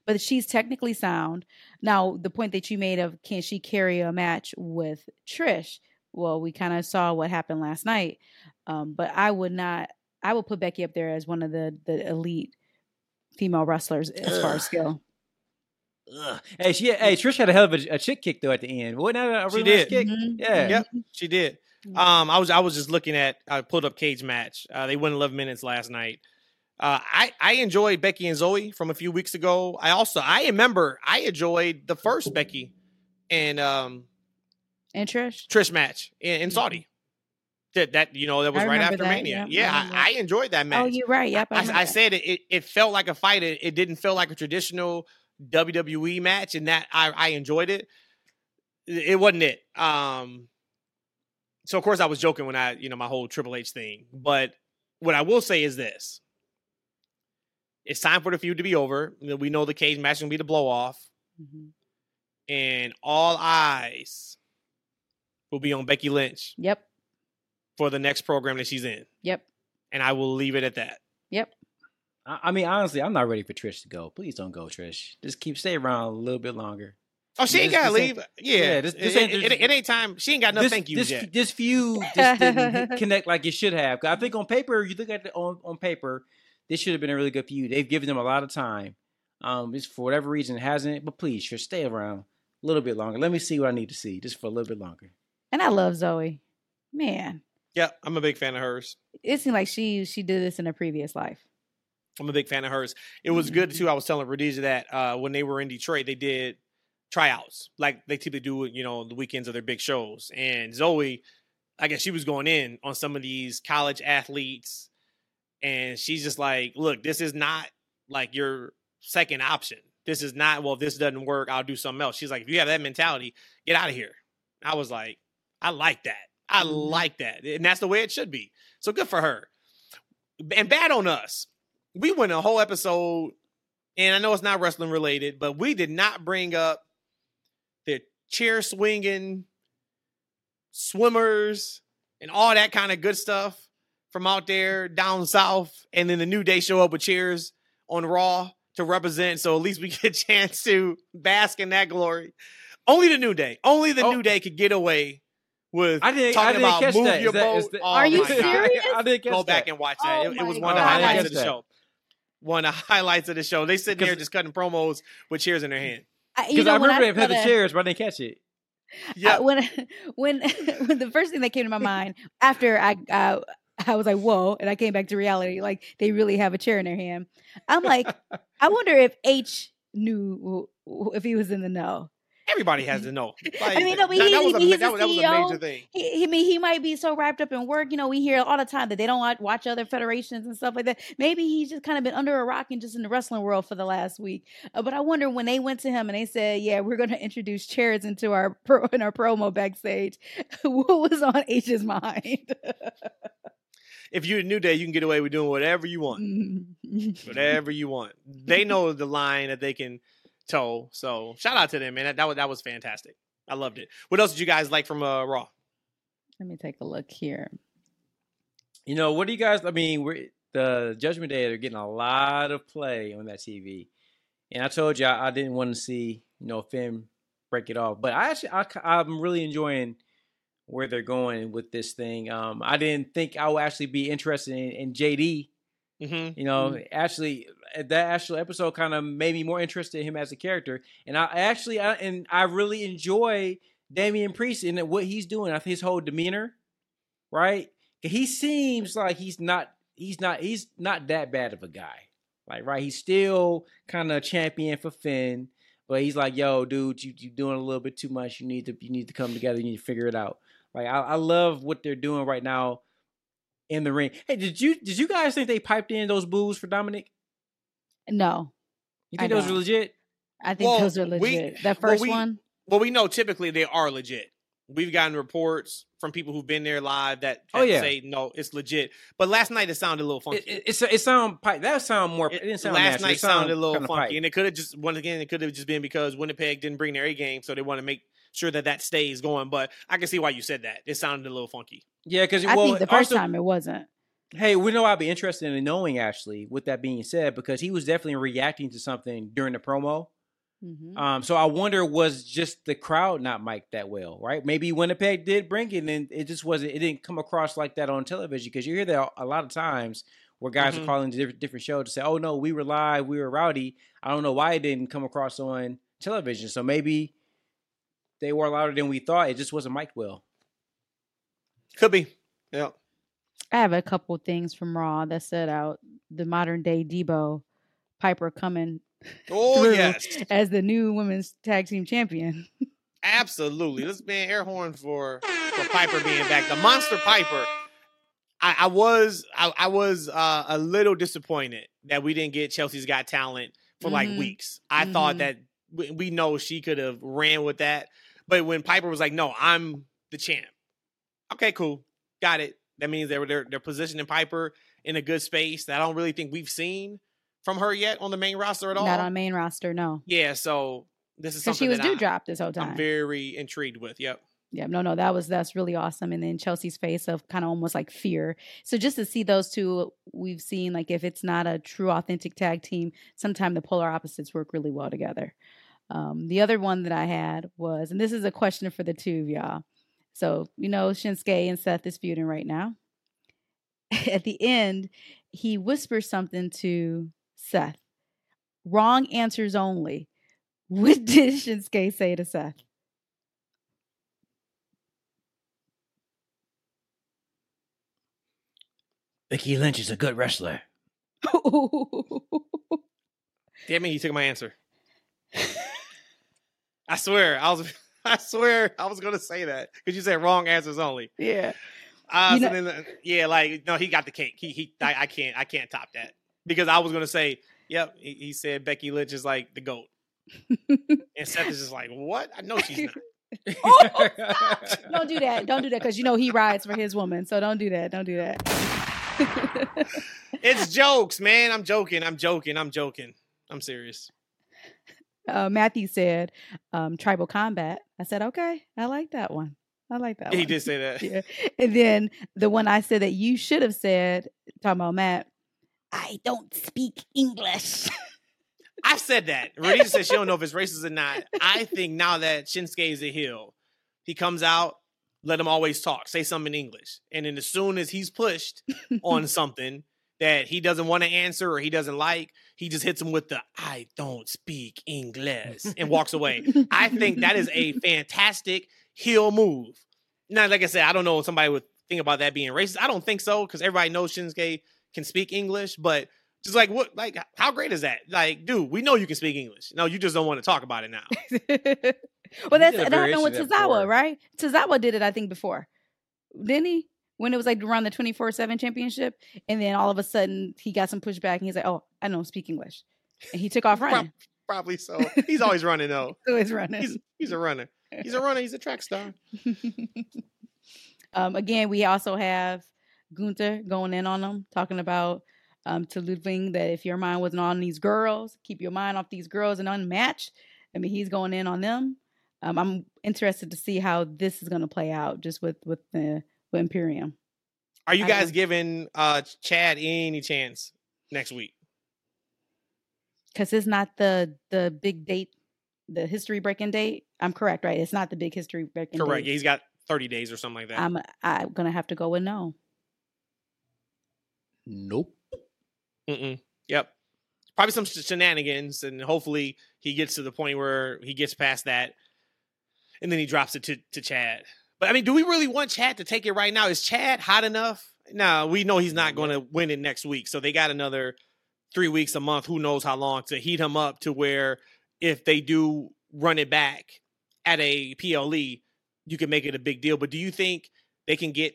but she's technically sound. Now, the point that you made of can she carry a match with Trish? Well, we kind of saw what happened last night, um, but I would not. I would put Becky up there as one of the the elite female wrestlers as far as skill. Ugh. Hey, she hey Trish had a hell of a, a chick kick though at the end. Wasn't that a She really did. nice kick? Mhm. Yeah. Yep, she did. Mhm. Um, I was I was just looking at I pulled up cage match. Uh, they went 11 minutes last night. Uh, I I enjoyed Becky and Zoey from a few weeks ago. I also I remember I enjoyed the first Becky and um And Trish. Trish match in, in Saudi. That that you know that was right after that, Mania. yeah, I Yeah, I, I enjoyed that match. Oh, you're right. Yep. I, remember I said it, it. It felt like a fight. It, it didn't feel like a traditional WWE match, and that I, I enjoyed it. It wasn't it. Um. So of course I was joking when I, you know, my whole Triple H thing. But what I will say is this: it's time for the feud to be over. We know the cage match is gonna be the blow off, Mhm. and all eyes will be on Becky Lynch Yep. for the next program that she's in, Yep. and I will leave it at that. Yep. I, I mean, honestly, I'm not ready for Trish to go. Please don't go, Trish. Just keep stay around a little bit longer. Oh, she ain't gotta this ain't- leave. Yeah, yeah, this- this it, ain't- it, it, it ain't time. She ain't got no this, thank yous this, yet. This feud just didn't connect like it should have. I think on paper, you look at it on, on paper, this should have been a really good feud. They've given them a lot of time. Um, it's for whatever reason it hasn't. But please, Trish, stay around a little bit longer. Let me see what I need to see, just for a little bit longer. And I love Zoey. Man, Yeah, I'm a big fan of hers. it seemed like she she did this in a previous life. I'm a big fan of hers. It was good Mhm. too. I was telling Rhodesia that uh, when they were in Detroit, they did tryouts like they typically do. You know, the weekends of their big shows. And Zoey, I guess she was going in on some of these college athletes, and she's just like, "Look, this is not like your second option. This is not. Well, if this doesn't work, I'll do something else." She's like, "If you have that mentality, get out of here." I was like, "I like that. I Mhm. like that, and that's the way it should be." So good for her. And bad on us we went a whole episode, and I know it's not wrestling related, but we did not bring up the chair swinging swimmers and all that kind of good stuff from out there down south. And then the New Day show up with chairs on Raw to represent, so at least we get a chance to bask in that glory. Only the New Day, only the Oh. New Day could get away with I didn't. talking I didn't about catch move that. your Is that- is boat. that- Oh Are you my God. serious? I didn't catch Go back and watch that. Oh it, it was my one of the God. I didn't highlights of the show. One of the highlights of the show. They sitting there just cutting promos with chairs in their hand. Because know, I remember I they had the chairs, but I didn't catch it. Yeah, I- when when when the first thing that came to my mind after I uh, I was like whoa and I came back to reality like they really have a chair in their hand. I'm like I wonder if H knew if he was in the know. Everybody has to know. Like, mean, no, but that, he- that was a, he's that, a that was a major thing. He, he I mean he might be so wrapped up in work. You know, we hear all the time that they don't watch, watch other federations and stuff like that. Maybe he's just kind of been under a rock and just in the wrestling world for the last week. Uh, but I wonder when they went to him and they said, "Yeah, we're going to introduce chairs into our pro in our promo backstage." what was on H's mind? If you're a New Day, you can get away with doing whatever you want. Whatever you want. They know the line that they can toe. So shout out to them, man. That, that was that was fantastic. I loved it. What else did you guys like from uh, Raw? Let me take a look here. You know, what do you guys? I mean, we're the Judgment Day. They're getting a lot of play on that TV, and I told you I, I didn't want to see you know Finn break it off, but I actually I, I'm really enjoying where they're going with this thing. Um, I didn't think I would actually be interested in, in JD. Mm-hmm. You know, actually, uh, that actual episode kind of made me more interested in him as a character, and I actually I, and I really enjoy Damian Priest and what he's doing. His whole demeanor, right? He seems like he's not he's not he's not that bad of a guy. Like, right? He's still kind of a champion for Finn, but he's like, "Yo, dude, you you doing a little bit too much. You need to you need to come together. You need to figure it out." Like, I, I love what they're doing right now in the ring. Hey, did you did you guys think they piped in those boos for Dominic? No, You I think those were legit? I think Well, those are we- legit. that well, first we- one. Well, we know typically they are legit. We've gotten reports from people who've been there live that, Oh, yeah. say no, it's legit. But last night it sounded a little funky. It, it, it's it sound pipe. That sound more. It, It- didn't sound last natural. night It sound sounded a little funky, pipe. and it could have just once again it could have just been because Winnipeg didn't bring their A game, so they want to make sure that that stays going. But I can see why you said that. It sounded a little funky. Yeah, because I well, think the first also, time it wasn't. Hey, we know I'd be interested in knowing actually. With that being said, because he was definitely reacting to something during the promo. Mhm. Um, so I wonder was just the crowd not mic'd that well, right? Maybe Winnipeg did bring it, and it just wasn't. It didn't come across like that on television because you hear that a lot of times where guys Mhm. are calling the different different shows to say, "Oh no, we were live, we were rowdy." I don't know why it didn't come across on television. So maybe they were louder than we thought. It just wasn't mic'd well. Could be. Yeah. I have a couple things from Raw that stood out. The modern day Debo Piper coming Oh yes. as the new women's tag team champion. Absolutely. Let's be an air horn for, for Piper being back. The monster Piper. I, I was I, I was uh, a little disappointed that we didn't get Chelsea's Got Talent for like Mhm. weeks. I thought Mhm. that we, we know she could have ran with that, but when Piper was like, "No, I'm the champ," okay, cool, got it. That means they were they're, they're positioning Piper in a good space that I don't really think we've seen from her yet on the main roster at all. Not on main roster, no. yeah, so this is something she was due drop this whole time. I'm very intrigued with. Yep. Yeah, no, no, that was that's really awesome. And then Chelsea's face of kind of almost like fear. So just to see those two, we've seen like if it's not a true authentic tag team, sometimes the polar opposites work really well together. Um, the other one that I had was, and this is a question for the two of y'all. So you know Shinsuke and Seth is feuding right now. At the end, he whispers something to Seth. Wrong answers only. What did Shinsuke say to Seth? Becky Lynch is a good wrestler. Damn it, you took my answer. I swear, I was I swear I was gonna say that because you said wrong answers only. yeah. Uh, so know- then, uh, yeah, like no, he got the cake. He he, I, I can't I can't top that because I was gonna say, yep. He, he said Becky Lynch is like the goat, and Seth is just like, what? I know she's not. Oh. Don't do that. Don't do that because you know he rides for his woman. So don't do that. Don't do that. It's jokes, man. I'm joking. I'm joking. I'm joking. I'm serious. Uh, Matthew said um, tribal combat. I said, okay, I like that one. I like that he one. did say that. Yeah. And then the one I said that you should have said, talking about Matt, I don't speak English. I've said that. Renita said she don't know if it's racist or not. I think now that Shinsuke is a heel, he comes out, let him always talk, say something in English. And then as soon as he's pushed on something that he doesn't want to answer or he doesn't like, he just hits him with the I don't speak English and walks away. I think that is a fantastic heel move. Now, like I said, I don't know if somebody would think about that being racist. I don't think so because everybody knows Shinsuke can speak English, but just like what, like how great is that? Like, dude, we know you can speak English. No, you just don't want to talk about it now. well, that's did that happened with variation of that Tozawa, right? Tozawa did it, I think, before. Didn't he? When it was like around the 24 7 championship. And then all of a sudden he got some pushback and he's like, oh, I don't speak English. And he took off running. Probably so. He's always running though. He's running. He's he's a runner. He's a runner. He's a track star. um, again, we also have Gunther going in on them, talking about um, to Ludwig that if your mind wasn't on these girls, keep your mind off these girls and unmatched. I mean, he's going in on them. Um, I'm interested to see how this is going to play out, just with with the with Imperium. Are you guys giving uh Chad any chance next week? because it's not the the big date, the history breaking date. I'm correct, right? It's not the big history breaking. Correct. date. Yeah, he's got 30 days or something like that. I'm I'm gonna have to go with no. Nope. Mm-mm. Yep. Probably some shenanigans, and hopefully he gets to the point where he gets past that, and then he drops it to, to Chad. But I mean, do we really want Chad to take it right now? Is Chad hot enough? No, we know he's not going to win it next week, so they got another three weeks, a month, who knows how long to heat him up to where if they do run it back at a PLE, you can make it a big deal. But do you think they can get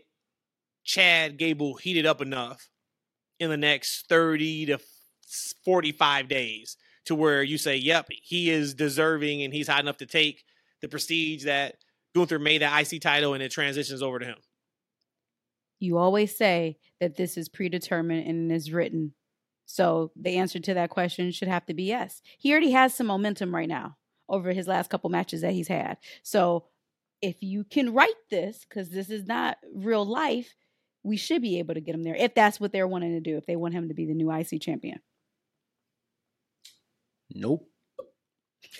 Chad Gable heated up enough in the next 30 to 45 days to where you say, yep, he is deserving and he's hot enough to take the prestige that Gunther made that IC title and it transitions over to him. You always say that this is predetermined and is written. So the answer to that question should have to be yes. He already has some momentum right now over his last couple matches that he's had. So if you can write this, because this is not real life, we should be able to get him there if that's what they're wanting to do, if they want him to be the new IC champion. Nope.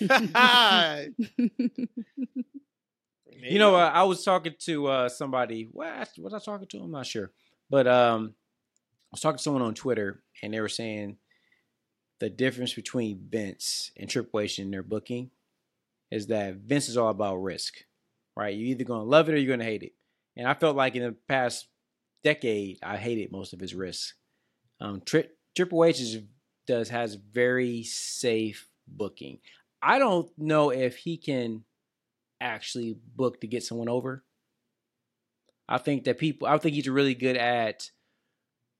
You know, uh, I was talking to uh, somebody. What was I talking to? I'm not sure, but um, I was talking to someone on Twitter, and they were saying the difference between Vince and Triple H in their booking is that Vince is all about risk, right? You're either going to love it or you're going to hate it. And I felt like in the past decade, I hated most of his risks. Um, Tri- Triple H is, does has very safe booking. I don't know if he can actually book to get someone over. I think that people, I think he's really good at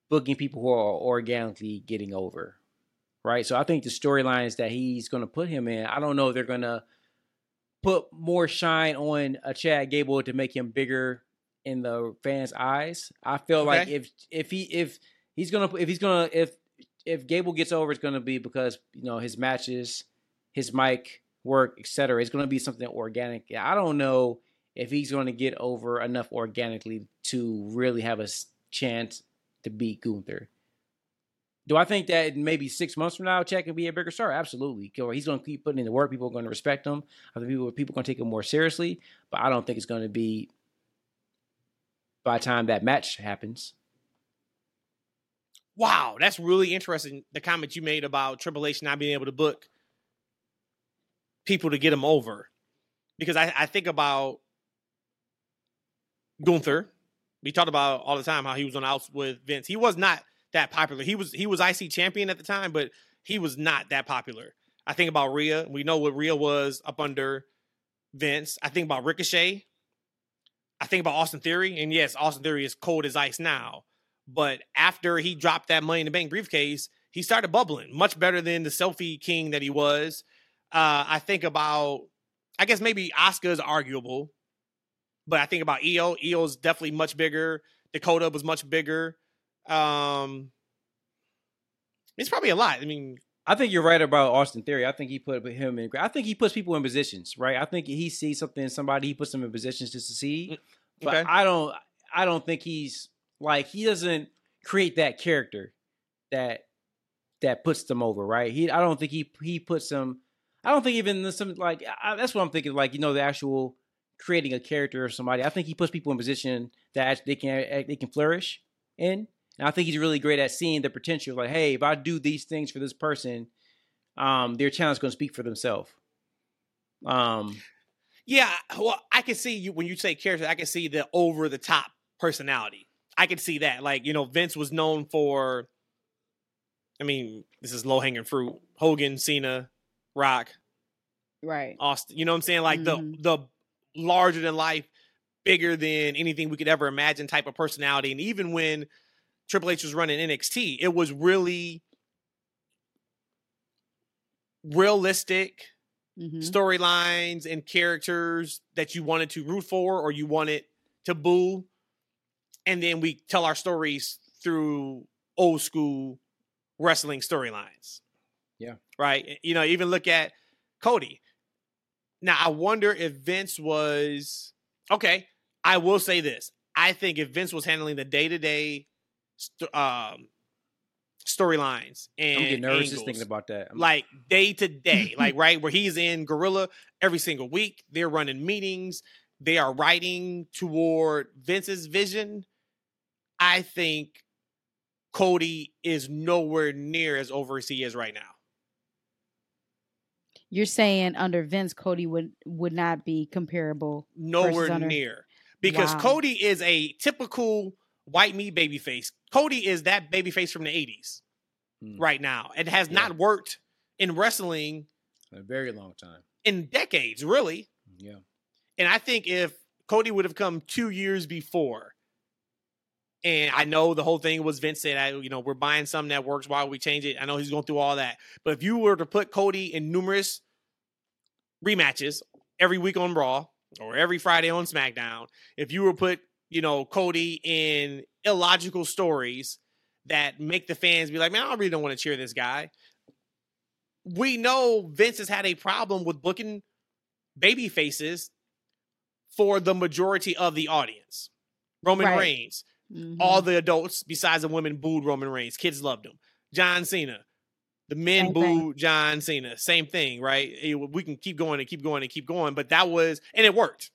booking people who are organically getting over, right? So I think the storylines that he's going to put him in, I don't know if they're going to put more shine on a Chad Gable to make him bigger in the fans' eyes. I feel okay. like if if he if he's gonna if he's gonna if if Gable gets over, it's gonna be because you know his matches, his mic work, etc. It's gonna be something organic. I don't know if he's gonna get over enough organically to really have a chance to beat Gunther. Do I think that maybe six months from now, Chad can be a bigger star? Absolutely. He's going to keep putting in the work. People are going to respect him. Think people people are going to take him more seriously. But I don't think it's going to be by the time that match happens. Wow, that's really interesting. The comment you made about Triple H not being able to book people to get him over, because I, I think about Gunther. We talked about all the time how he was on outs with Vince. He was not that popular. He was he was IC champion at the time, but he was not that popular. I think about Rhea. We know what Rhea was up under Vince. I think about Ricochet. I think about Austin Theory, and yes, Austin Theory is cold as ice now. But after he dropped that Money in the Bank briefcase, he started bubbling much better than the selfie king that he was. Uh, I think about, I guess maybe Oscar is arguable, but I think about. Io is definitely much bigger. Dakota was much bigger. Um, it's probably a lot. I mean, I think you're right about Austin Theory. I think he put him in. I think he puts people in positions, right? I think he sees something in somebody, he puts them in positions to succeed. Mm, but okay. I don't. I don't think he's like he doesn't create that character that that puts them over, right? He. I don't think he he puts them. I don't think even some like I, that's what I'm thinking. Like you know the actual creating a character of somebody. I think he puts people in position that they can they can flourish in. And I think he's really great at seeing the potential. Like, hey, if I do these things for this person, um, their challenge going to speak for themselves. Um, yeah, well, I can see you when you say character. I can see the over the top personality. I can see that. Like, you know, Vince was known for. I mean, this is low hanging fruit. Hogan, Cena, Rock, right? Austin. You know what I'm saying? Like mm-hmm. the the larger than life, bigger than anything we could ever imagine type of personality. And even when Triple H was running NXT, it was really realistic mm-hmm. storylines and characters that you wanted to root for or you wanted to boo. And then we tell our stories through old school wrestling storylines. Yeah. Right. You know, even look at Cody. Now, I wonder if Vince was okay. I will say this. I think if Vince was handling the day to day storylines and I'm getting nervous angles, just thinking about that. I'm... Like day to day, like right where he's in Gorilla every single week. They're running meetings. They are writing toward Vince's vision. I think Cody is nowhere near as over as he is right now. You're saying under Vince, Cody would would not be comparable. Nowhere under... near, because wow. Cody is a typical white meat baby face. Cody is that baby face from the 80s mm. right now. It has yeah. not worked in wrestling in a very long time. In decades, really. Yeah. And I think if Cody would have come two years before, and I know the whole thing was Vince said, I, you know, we're buying something that works while we change it. I know he's going through all that. But if you were to put Cody in numerous rematches every week on Raw or every Friday on SmackDown, if you were put you know, Cody in illogical stories that make the fans be like, man, I really don't want to cheer this guy. We know Vince has had a problem with booking baby faces for the majority of the audience. Roman right. Reigns, mm-hmm. all the adults besides the women booed Roman Reigns. Kids loved him. John Cena, the men Same booed thing. John Cena. Same thing, right? We can keep going and keep going and keep going, but that was, and it worked.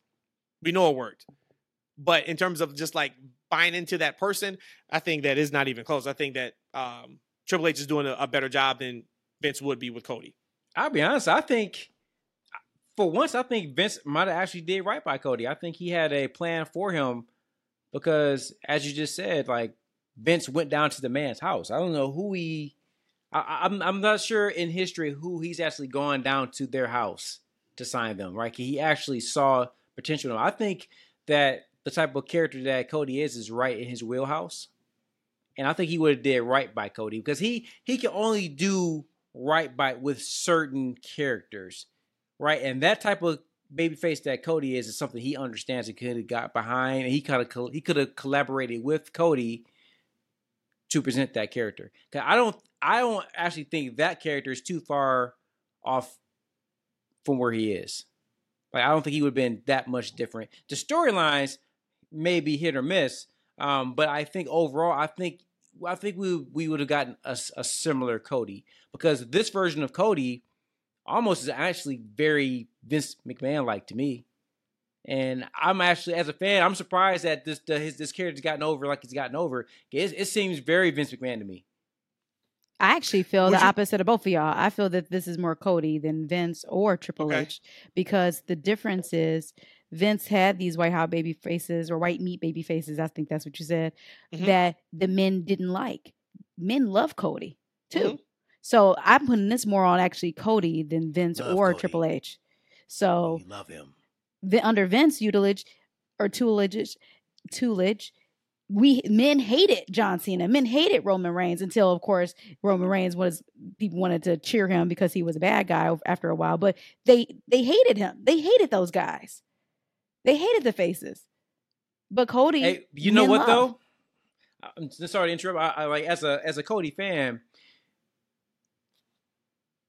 We know it worked. But in terms of just like buying into that person, I think that is not even close. I think that um, Triple H is doing a, a better job than Vince would be with Cody. I'll be honest. I think for once, I think Vince might have actually did right by Cody. I think he had a plan for him because, as you just said, like Vince went down to the man's house. I don't know who he. I, I'm I'm not sure in history who he's actually gone down to their house to sign them. Right? He actually saw potential. I think that the type of character that Cody is is right in his wheelhouse, and I think he would have did right by Cody because he he can only do right by with certain characters, right? And that type of babyface that Cody is is something he understands and could have got behind, and he kind of he could have collaborated with Cody to present that character. Cause I don't I don't actually think that character is too far off from where he is. Like I don't think he would have been that much different. The storylines may be hit or miss, um, but I think overall, I think I think we we would have gotten a, a similar Cody because this version of Cody almost is actually very Vince McMahon like to me. And I'm actually, as a fan, I'm surprised that this the, his this character's gotten over like he's gotten over. It, it seems very Vince McMahon to me. I actually feel Would the you- opposite of both of y'all. I feel that this is more Cody than Vince or Triple Okay. H because the difference is Vince had these white hot baby faces or white meat baby faces. I think that's what you said Mhm. that the men didn't like. Men love Cody too. Mhm. So I'm putting this more on actually Cody than Vince Love or Cody. Triple H. So oh, you love him. the, under Vince Utilage or Toolage, Toolage, we men hated John Cena. Men hated Roman Reigns until, of course, Roman Reigns was people wanted to cheer him because he was a bad guy after a while. But they they hated him. They hated those guys. They hated the faces. But Cody, Hey, you know what though? Uh, I'm sorry to interrupt. I, I like as a as a Cody fan,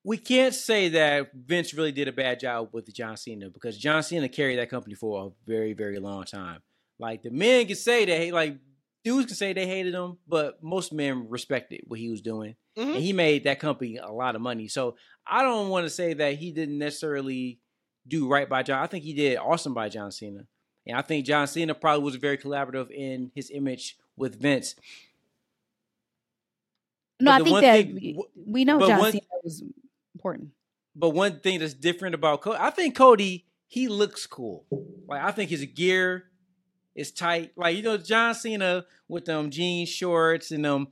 we can't say that Vince really did a bad job with John Cena because John Cena carried that company for a very very long time. Like the men can say that, like dudes can say they hated him, but most men respected what he was doing, Mhm. and he made that company a lot of money. So I don't want to say that he didn't necessarily do right by John. I think he did awesome by John Cena. And I think John Cena probably was very collaborative in his image with Vince. no, but I think that thing- we, we know John one- Cena was important. But one thing that's different about Cody, I think Cody, he looks cool. Like I think his gear is tight. Like you know, John Cena with them jean shorts and them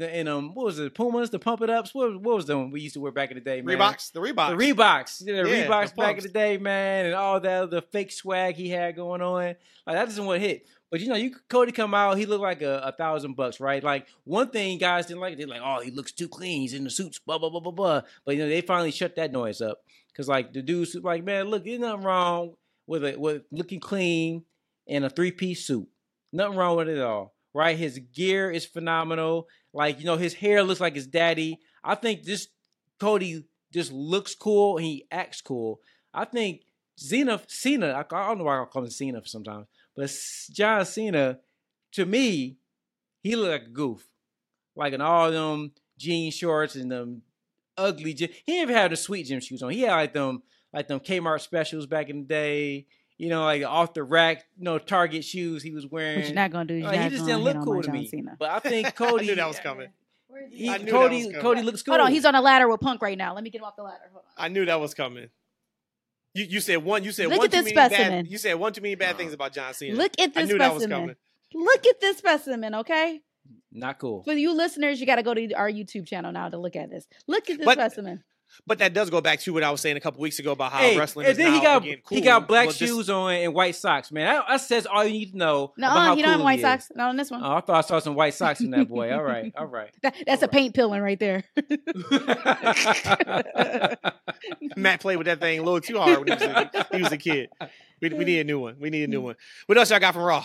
and um what was it, Pumas, the pump it ups. What, what was one we used to wear back in the day, man? Reeboks, the Reeboks. The Reeboks, yeah, the Yeah, the Reeboks back in the day, man, and all that other fake swag he had going on. Like that doesn't what hit. But you know, you Cody come out, he looked like a, a thousand bucks, right? Like one thing guys didn't like, they're like, oh, he looks too clean. He's in the suits, blah blah blah blah blah. But you know, they finally shut that noise up because like the dudes like, man, look, there's nothing wrong with it with looking clean in a three piece suit. Nothing wrong with it at all, right? His gear is phenomenal. Like you know, his hair looks like his daddy. I think this Cody just looks cool he acts cool. I think Cena, Cena, I, I don't know why I call him Cena sometimes, but John Cena, to me, he looked like a goof, like in all them jean shorts and them ugly. Je- he didn't even have the sweet gym shoes on. He had like them, like them Kmart specials back in the day. You know, like off the rack, you know, Target shoes he was wearing. What you're not gonna do is uh, you're Like, he just didn't look cool to me. Cena. But I think I Cody. knew that was coming. He, I knew that Cody, was coming. Cody looks cool. Hold on, he's on a ladder with Punk right now. Let me get him off the ladder. Hold on. I knew that was coming. You you said one. You said Look one at too this many specimen. bad. You said one too many bad things about John Cena. Look at I this knew that was specimen. coming. Look at this specimen, okay? not cool. For you listeners, you got to go to our YouTube channel now to look at this. Look at this But- specimen. But that does go back to what I was saying a couple weeks ago about how Hey, wrestling and is then now he got again he got black Well, this- shoes on and white socks, man. That, that says all you need to know. No, about how he don't have cool white socks. Not on this one. Oh, I thought I saw some white socks in that boy. All right, all right. That- that's a alright. paint peeling right there. Matt played with that thing a little too hard when he was a, he was a kid. We, we need a new one. We need a new one. What else y'all got from Raw?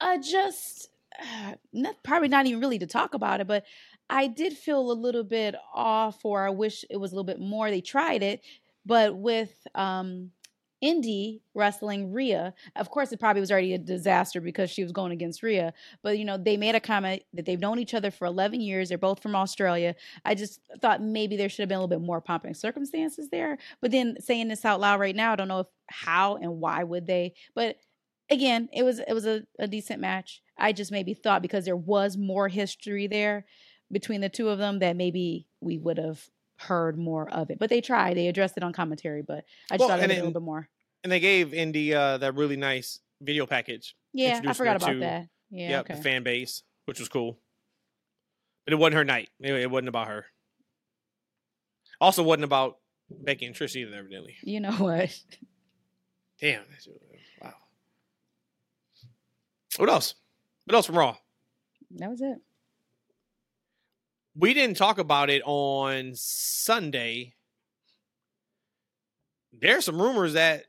uh, just uh, not, probably not even really to talk about it, but I did feel a little bit off, or I wish it was a little bit more. They tried it, but with um, Indi wrestling Rhea, of course, it probably was already a disaster because she was going against Rhea. But you know, they made a comment that they've known each other for 11 years. They're both from Australia. I just thought maybe there should have been a little bit more pomp and circumstances there. But then saying this out loud right now, I don't know if how and why would they, but again, it was it was a, a decent match. I just maybe thought because there was more history there between the two of them that maybe we would have heard more of it. But they tried. They addressed it on commentary, but I just Well, thought it was a little bit more. And they gave Indi uh, that really nice video package. Yeah, I forgot about to- that. Yeah, yep, okay. the fan base, which was cool. But it wasn't her night. It, it wasn't about her. Also, wasn't about Becky and Trish either. Evidently, You know what? damn. Wow. What else? What else from Raw? That was it. We didn't talk about it on Sunday. There's some rumors that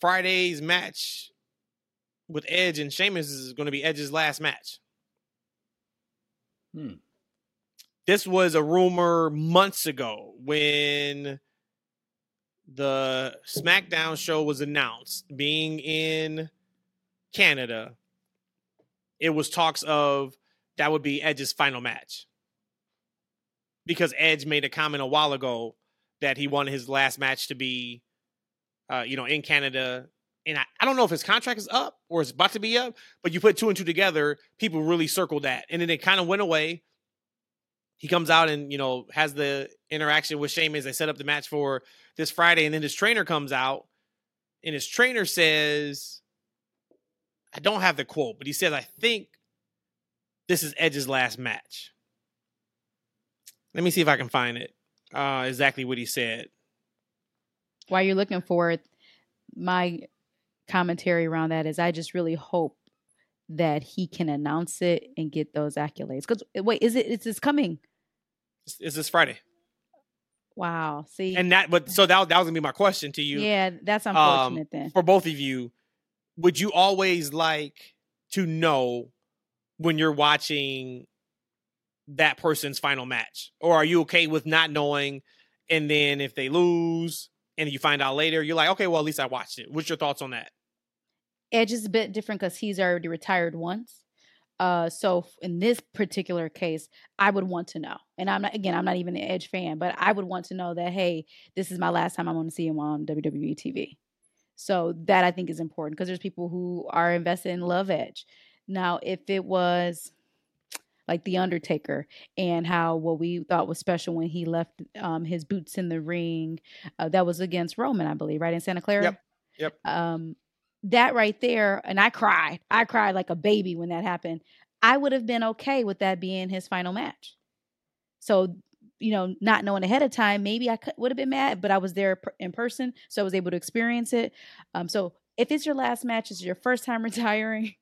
Friday's match with Edge and Sheamus is going to be Edge's last match. Hmm. This was a rumor months ago when the SmackDown show was announced being in Canada. It was talks of that would be Edge's final match. Because Edge made a comment a while ago that he wanted his last match to be, uh, you know, in Canada. And I, I don't know if his contract is up or it's about to be up, but you put two and two together, people really circled that. And then it kind of went away. He comes out and, you know, has the interaction with Sheamus. They set up the match for this Friday. And then his trainer comes out and his trainer says, I don't have the quote, but he says, I think this is Edge's last match. Let me see if I can find it. Uh, exactly what he said. While you're looking for it, my commentary around that is I just really hope that he can announce it and get those accolades. Because wait, is it? It's, it's coming. It's this Friday, Wow. See. and that. But so that that was gonna be my question to you. yeah, that's Um, unfortunate then. for both of you, would you always like to know when you're watching that person's final match, or are you okay with not knowing? And then if they lose and you find out later, you're like, okay, well at least I watched it. What's your thoughts on that? Edge is a bit different because he's already retired once. Uh, so in this particular case, I would want to know, and I'm not again, I'm not even an Edge fan, but I would want to know that hey, this is my last time I'm going to see him on WWE TV. So that I think is important because there's people who are invested in love Edge. Now, if it was like the Undertaker and how what we thought was special when he left um, his boots in the ring, uh, that was against Roman, I believe, right in Santa Clara. Yep. Yep. Um, that right there, and I cried. I cried like a baby when that happened. I would have been okay with that being his final match. So, you know, not knowing ahead of time, maybe I could, would have been mad, but I was there in person, so I was able to experience it. Um, so if it's your last match, it's your first time retiring,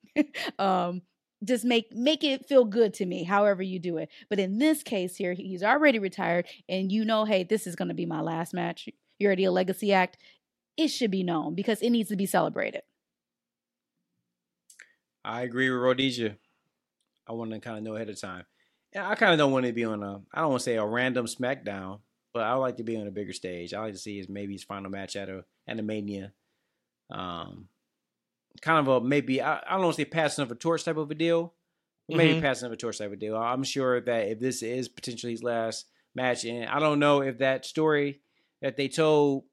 um, just make make it feel good to me, however you do it. But in this case here, he's already retired, and you know, hey, this is going to be my last match. You're already a legacy act. It should be known because it needs to be celebrated. I agree with Rhodesia. I want to kind of know ahead of time. And I kind of don't want to be on a, I don't want to say a random SmackDown, but I would like to be on a bigger stage. I like to see his maybe his final match at a at a Mania. Um, kind of a maybe I, I don't want to say passing of a torch type of a deal. Maybe Mhm. passing of a torch type of deal. I'm sure that if this is potentially his last match, and I don't know if that story that they told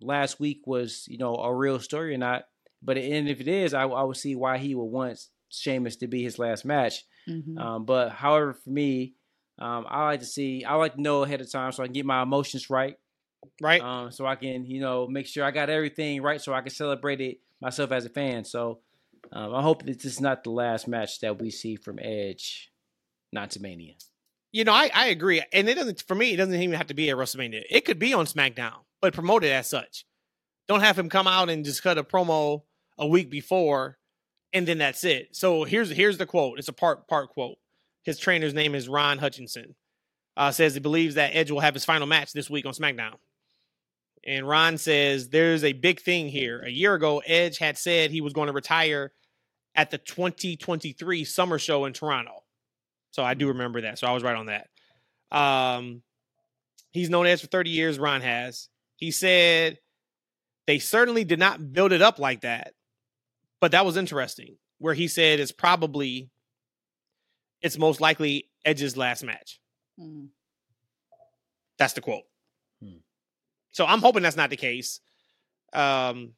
last week was you know a real story or not. But and if it is, I, I would see why he would want Sheamus to be his last match. Mhm. Um, but however, for me, um, I like to see, I like to know ahead of time so I can get my emotions right. Right? Um, so I can, you know, make sure I got everything right so I can celebrate it myself as a fan. So um, I hope that this is not the last match that we see from Edge, not to Mania. you know, I, I agree. And it doesn't for me, it doesn't even have to be at WrestleMania. It could be on SmackDown, but promote it as such. Don't have him come out and just cut a promo a week before and then that's it. So here's here's the quote. It's a part part quote. His trainer's name is Ron Hutchinson. Uh, says he believes that Edge will have his final match this week on SmackDown. And Ron says there's a big thing here. A year ago, Edge had said he was going to retire at the 2023 Summer Show in Toronto. So I do remember that. So I was right on that. Um, he's known Edge for 30 years. Ron has. He said they certainly did not build it up like that, but that was interesting. Where he said it's probably, it's most likely Edge's last match. Mhm. That's the quote. So I'm hoping that's not the case. Um,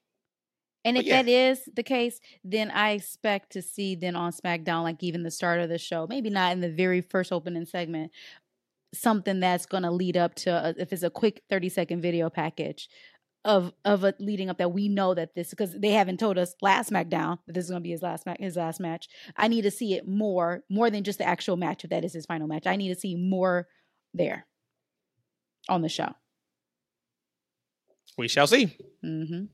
And if yeah. that is the case, then I expect to see then on SmackDown, like even the start of the show, maybe not in the very first opening segment, something that's going to lead up to a, if it's a quick 30 second video package of of a leading up that we know that this because they haven't told us last SmackDown that this is going to be his last ma- his last match. I need to see it more more than just the actual match if that is his final match. I need to see more there on the show. We shall see. hmm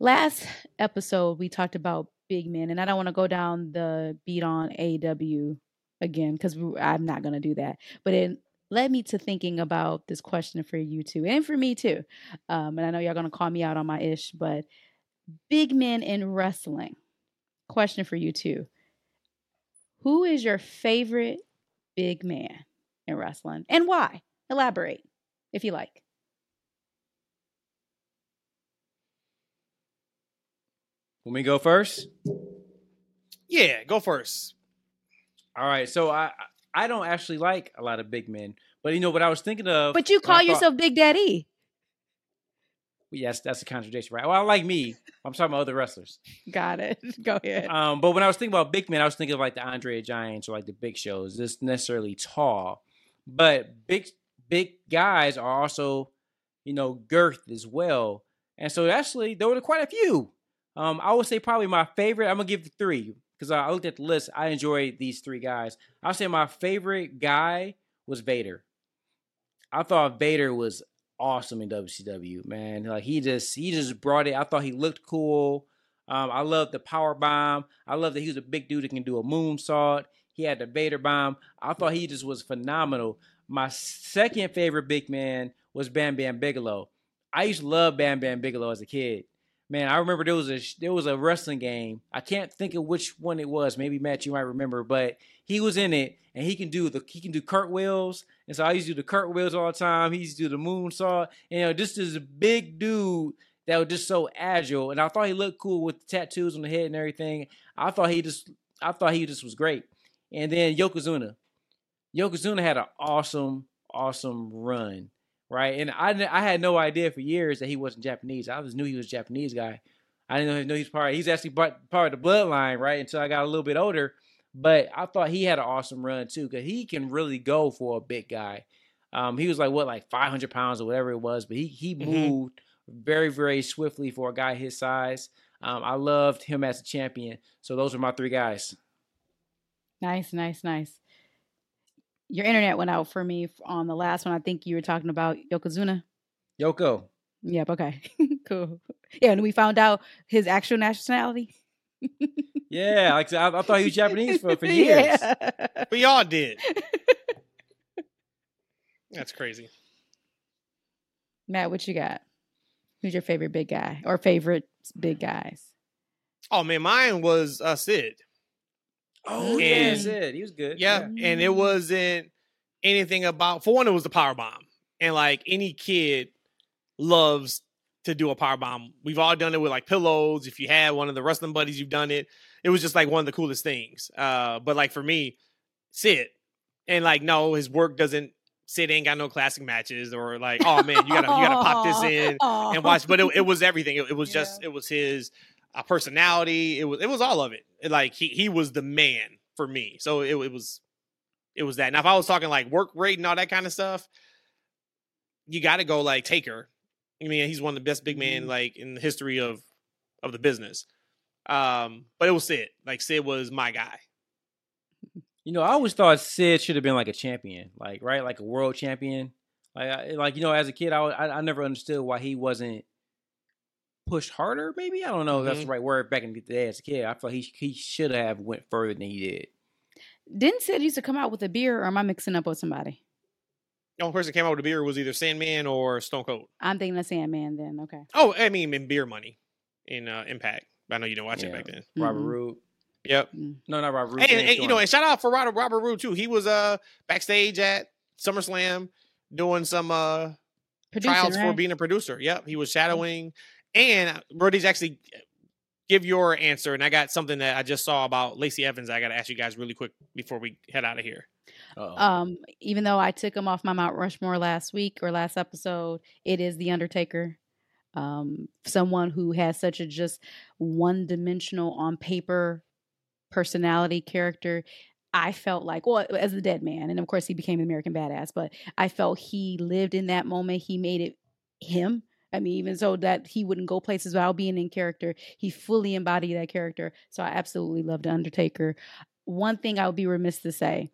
Last episode, we talked about big men, and I don't want to go down the beat on AEW again because I'm not going to do that. But it led me to thinking about this question for you too, and for me too. Um, and I know y'all going to call me out on my ish, but big men in wrestling. Question for you too. Who is your favorite big man in wrestling and why? Elaborate if you like. When we go first. Yeah, go first. All right. So I I don't actually like a lot of big men, but you know what I was thinking of. But you when I call thought- yourself Big Daddy. Yes, that's a contradiction, right? Well, I like me. I'm talking about other wrestlers. Got it. Go ahead. Um, but when I was thinking about big men, I was thinking of like the Andre Giants or like the Big Shows. Just necessarily tall, but big big guys are also, you know, girth as well. And so actually, there were quite a few. Um, I would say probably my favorite. I'm gonna give three because I looked at the list. I enjoyed these three guys. I'll say my favorite guy was Vader. I thought Vader was awesome in WCW. Man, like he just he just brought it. I thought he looked cool. Um, I love the power bomb. I love that he was a big dude that can do a moonsault. He had the Vader bomb. I thought he just was phenomenal. My second favorite big man was Bam Bam Bigelow. I used to love Bam Bam Bigelow as a kid. Man, I remember there was a there was a wrestling game. I can't think of which one it was. Maybe Matt, you might remember, but he was in it, and he can do the he can do cartwheels. And so I used to do the cartwheels all the time. He used to do the moonsault. And, you know, this is a big dude that was just so agile. And I thought he looked cool with the tattoos on the head and everything. I thought he just I thought he just was great. And then Yokozuna. Yokozuna had an awesome, awesome run, right? And I I had no idea for years that he wasn't Japanese. I just knew he was a Japanese guy. I didn't know he was part. He's actually part, part of the bloodline, right? Until I got a little bit older. But I thought he had an awesome run too, because he can really go for a big guy. Um, he was like what, like 500 pounds or whatever it was, but he he Mhm. moved very very swiftly for a guy his size. Um, I loved him as a champion. So those are my three guys. Nice, nice, nice. Your internet went out for me on the last one. I think you were talking about Yokozuna. Yoko. Yep. Okay. cool. Yeah, and we found out his actual nationality. Yeah, like I, I, I thought he was Japanese for, for years. Yeah. We all did. That's crazy. Matt, what you got? Who's your favorite big guy or favorite big guys? Oh man, mine was uh, Sid. Oh yeah, that's. He was good. Yeah, and it wasn't anything about. For one, it was the power bomb, and like any kid loves to do a power bomb. We've all done it with like pillows. If you had one of the wrestling buddies, you've done it. It was just like one of the coolest things. Uh, but like for me, Sid, and like no, his work doesn't. Sid ain't got no classic matches, or like, oh man, you gotta you gotta pop this in and watch. But it, it was everything. It, it was just it was his uh, personality. It was it was all of it. It, Like he he was the man for me. So it, it was it was that. Now if I was talking like work rate and all that kind of stuff, you got to go like Taker. I mean, he's one of the best big men like in the history of of the business. Um, but it was Sid. Like Sid was my guy. You know, I always thought Sid should have been like a champion, like right, like a world champion. Like, I, like you know, as a kid, I, I I never understood why he wasn't pushed harder. Maybe I don't know if that's the right word back in the day as a kid. I thought he he should have went further than he did. Didn't Sid used to come out with a beer, or am I mixing up with somebody? The only person that came out with a beer was either Sandman or Stone Cold. I'm thinking of Sandman. Then okay. Oh, I mean, in beer money in uh, Impact. I know you didn't watch it back then. Robert Mhm. Roode. Yep. No, not Robert Roode. And, James and, you know, and shout out for Robert Robert Roode too. He was uh backstage at SummerSlam doing some uh Producing, tryouts for being a producer. Yep, he was shadowing. And Brody's actually give your answer. And I got something that I just saw about Lacey Evans. I got to ask you guys really quick before we head out of here. Uh-oh. Um, even though I took him off my Mount Rushmore last week or last episode, it is the Undertaker. Um, someone who has such a just one dimensional on paper personality character. I felt like, well, as the dead man, and of course he became an American badass, but I felt he lived in that moment. He made it him. I mean, even so that he wouldn't go places without being in character, he fully embodied that character. So I absolutely loved Undertaker. One thing I would be remiss to say,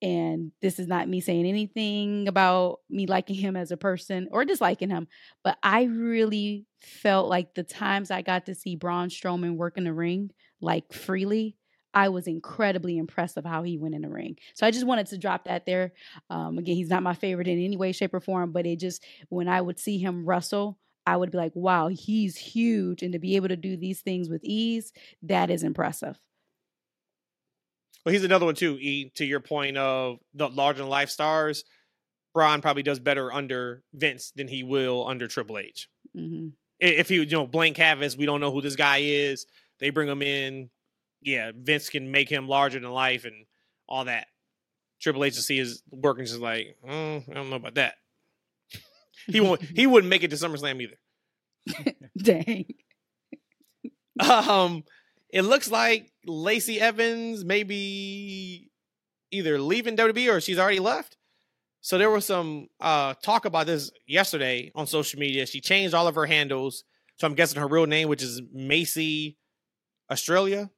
and this is not me saying anything about me liking him as a person or disliking him, but I really felt like the times I got to see Braun Strowman work in the ring, like freely, I was incredibly impressed of how he went in the ring. So I just wanted to drop that there. Um, again, he's not my favorite in any way, shape, or form, but it just when I would see him wrestle, I would be like, wow, he's huge. And to be able to do these things with ease, that is impressive. Well, he's another one too. E to your point of the larger than life stars, Braun probably does better under Vince than he will under Triple H. Mm-hmm. If he, you know, blank canvas, we don't know who this guy is. They bring him in yeah, Vince can make him larger than life and all that. Triple H to see his working just like, mm, I don't know about that. he won't. he wouldn't make it to SummerSlam either. Dang. Um, it looks like Lacey Evans maybe either leaving WWE or she's already left. So there was some uh talk about this yesterday on social media. She changed all of her handles. So I'm guessing her real name, which is Macy Australia.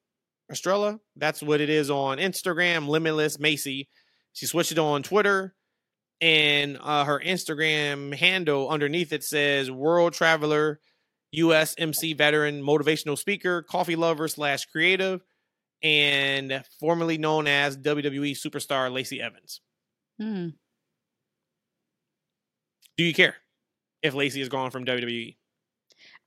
Estrella. That's what it is on Instagram, Limitless Macy. She switched it on Twitter, and uh, her Instagram handle underneath it says World Traveler, U.S. MC veteran, motivational speaker, coffee lover slash creative, and formerly known as WWE superstar Lacey Evans. Hmm. Do you care if Lacey is gone from WWE?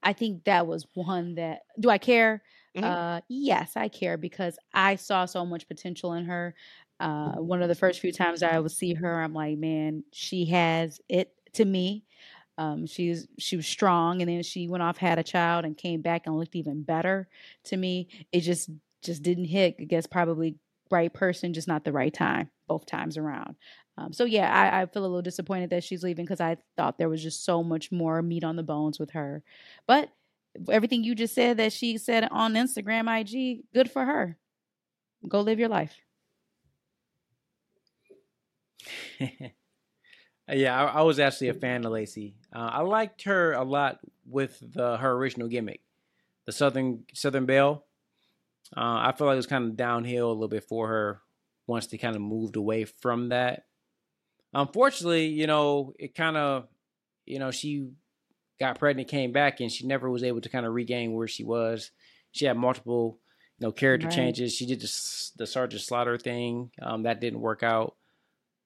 I think that was one that. Do I care? Mm-hmm. Uh, yes, I care because I saw so much potential in her. Uh, one of the first few times I would see her, I'm like, man, she has it to me. Um, she's she was strong, and then she went off, had a child, and came back and looked even better to me. It just just didn't hit. I guess probably right person, just not the right time both times around. Um, so yeah, I, I, feel a little disappointed that she's leaving because I thought there was just so much more meat on the bones with her. But everything you just said that she said on Instagram, IG, good for her. Go live your life. yeah, I, I, was actually a fan of Lacey. Uh, I liked her a lot with the her original gimmick, the Southern Southern Belle. Uh, I feel like it was kind of downhill a little bit for her once they kind of moved away from that. Unfortunately, you know, it kind of, you know, she got pregnant, came back, and she never was able to kind of regain where she was. She had multiple, you know, character right. changes. She did the, the Sergeant Slaughter thing. Um, that didn't work out.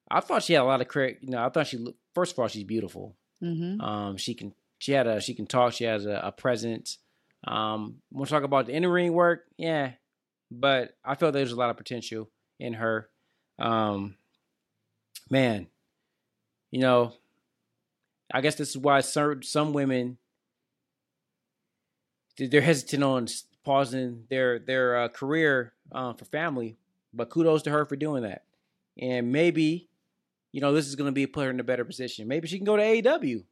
I thought she had a lot of credit. You know, I thought she first of all she's beautiful. Mm-hmm. Um, she can she had a she can talk. She has a, a presence. Um, when we talk about the inner ring work, yeah, but I felt there's a lot of potential in her. Um, man, you know, I guess this is why some some women they're hesitant on pausing their their uh, career uh, for family. But kudos to her for doing that. And maybe, you know, this is going to be put her in a better position. Maybe she can go to AEW,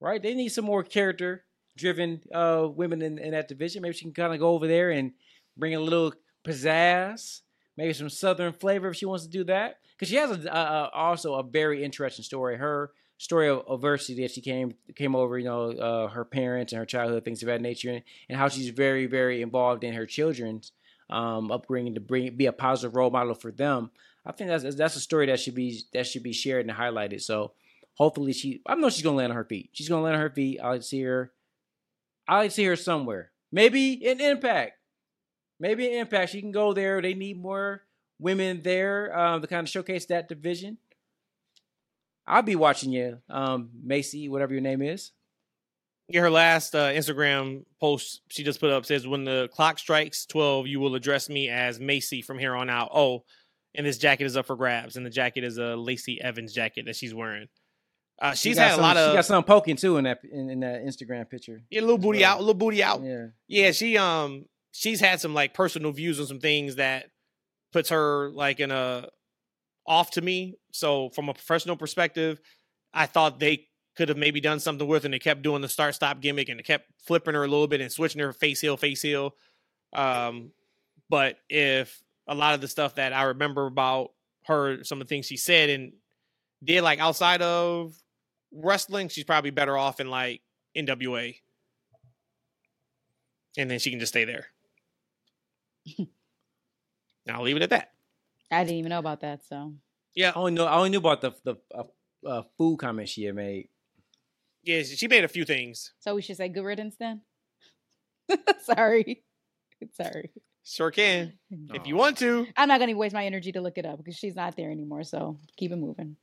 right? They need some more character driven uh, women in, in that division. Maybe she can kind of go over there and bring a little pizzazz, maybe some southern flavor if she wants to do that. Because she has a, a, also a very interesting story. Her story of adversity that she came came over, you know, uh, her parents and her childhood, things of that nature, and, and how she's very, very involved in her children's um, upbringing to bring be a positive role model for them. I think that's that's a story that should be that should be shared and highlighted. So hopefully she, I know she's gonna land on her feet. She's gonna land on her feet. I like to see her. I like to see her somewhere. Maybe in Impact. Maybe in Impact. She can go there. They need more women there um, to kind of showcase that division. I'll be watching you, um, Macy, whatever your name is. Yeah, her last uh, Instagram post she just put up says, "When the clock strikes twelve, you will address me as Macy from here on out." Oh, and this jacket is up for grabs, and the jacket is a Lacey Evans jacket that she's wearing. Uh, she's she had some, a lot of. She got some poking too in that in, in that Instagram picture. Yeah, a little booty well. out, a little booty out. Yeah, yeah. She um she's had some like personal views on some things that puts her like in a off to me. So from a professional perspective, I thought they could have maybe done something with, and they kept doing the start stop gimmick and they kept flipping her a little bit and switching her face heel, face heel. Um, but if a lot of the stuff that I remember about her, some of the things she said and did, like outside of wrestling, she's probably better off in like NWA, and then she can just stay there. I'll leave it at that. I didn't even know about that. So Yeah, I only know I only knew about the the uh, uh, food comment she had made. yeah, she made a few things. so we should say good riddance then. Sorry, sorry. Sure can if you want to. I'm not gonna waste my energy to look it up because she's not there anymore. So keep it moving.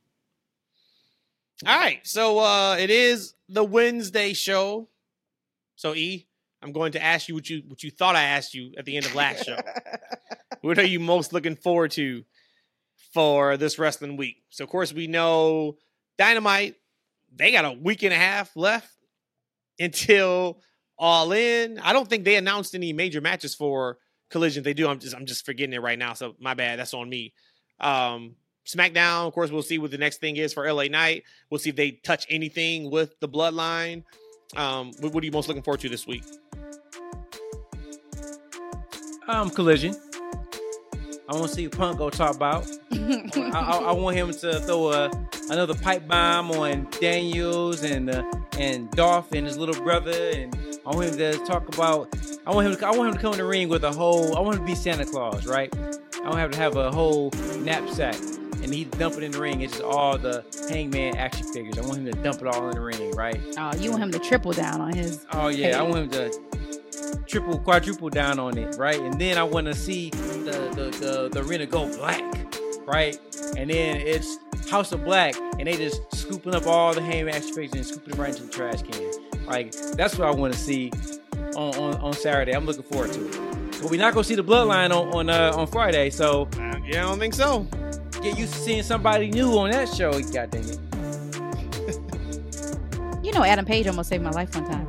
All right, so uh it is the Wednesday show. So E, I'm going to ask you what you what you thought I asked you at the end of last show. what are you most looking forward to for this wrestling week? So of course we know Dynamite. They got a week and a half left until All In. I don't think they announced any major matches for Collision. They do. I'm just I'm just forgetting it right now. So my bad. That's on me. Um, SmackDown. Of course, we'll see what the next thing is for LA Knight. We'll see if they touch anything with the Bloodline. Um, what, are you most looking forward to this week? Um, collision. I want to see Punk go top out. I, I, I want him to throw a another pipe bomb on Daniels and uh, and Dolph and his little brother, and I want him to talk about. I want him. To, I want him to come in the ring with a whole. I want him to be Santa Claus, right? I want him to have a whole knapsack, and he dump it in the ring. It's just all the Hangman action figures. I want him to dump it all in the ring, right? oh, you want him to triple down on his? Oh yeah, I want him to triple, quadruple down on it, right? And then I want to see the the the, the arena go black, right? And then it's House of Black, and they just scooping up all the Hangman action figures and scooping them right into the trash can. Like that's what I want to see on, on on Saturday. I'm looking forward to it. But we're not gonna see the Bloodline on on uh, on Friday, so Uh, yeah, I don't think so. get used to seeing somebody new on that show. God dang it! You know, Adam Page almost saved my life one time.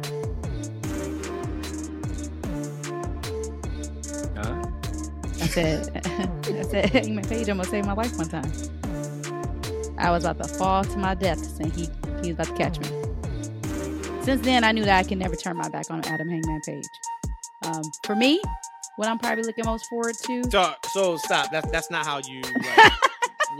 Huh? I said, I said, Hangman Page almost saved my life one time. I was about to fall to my death, and he he was about to catch me. Since then, I knew that I can never turn my back on Adam Hangman Page. Um, for me, what I'm probably looking most forward to. So, so stop. That's that's not how you. Like,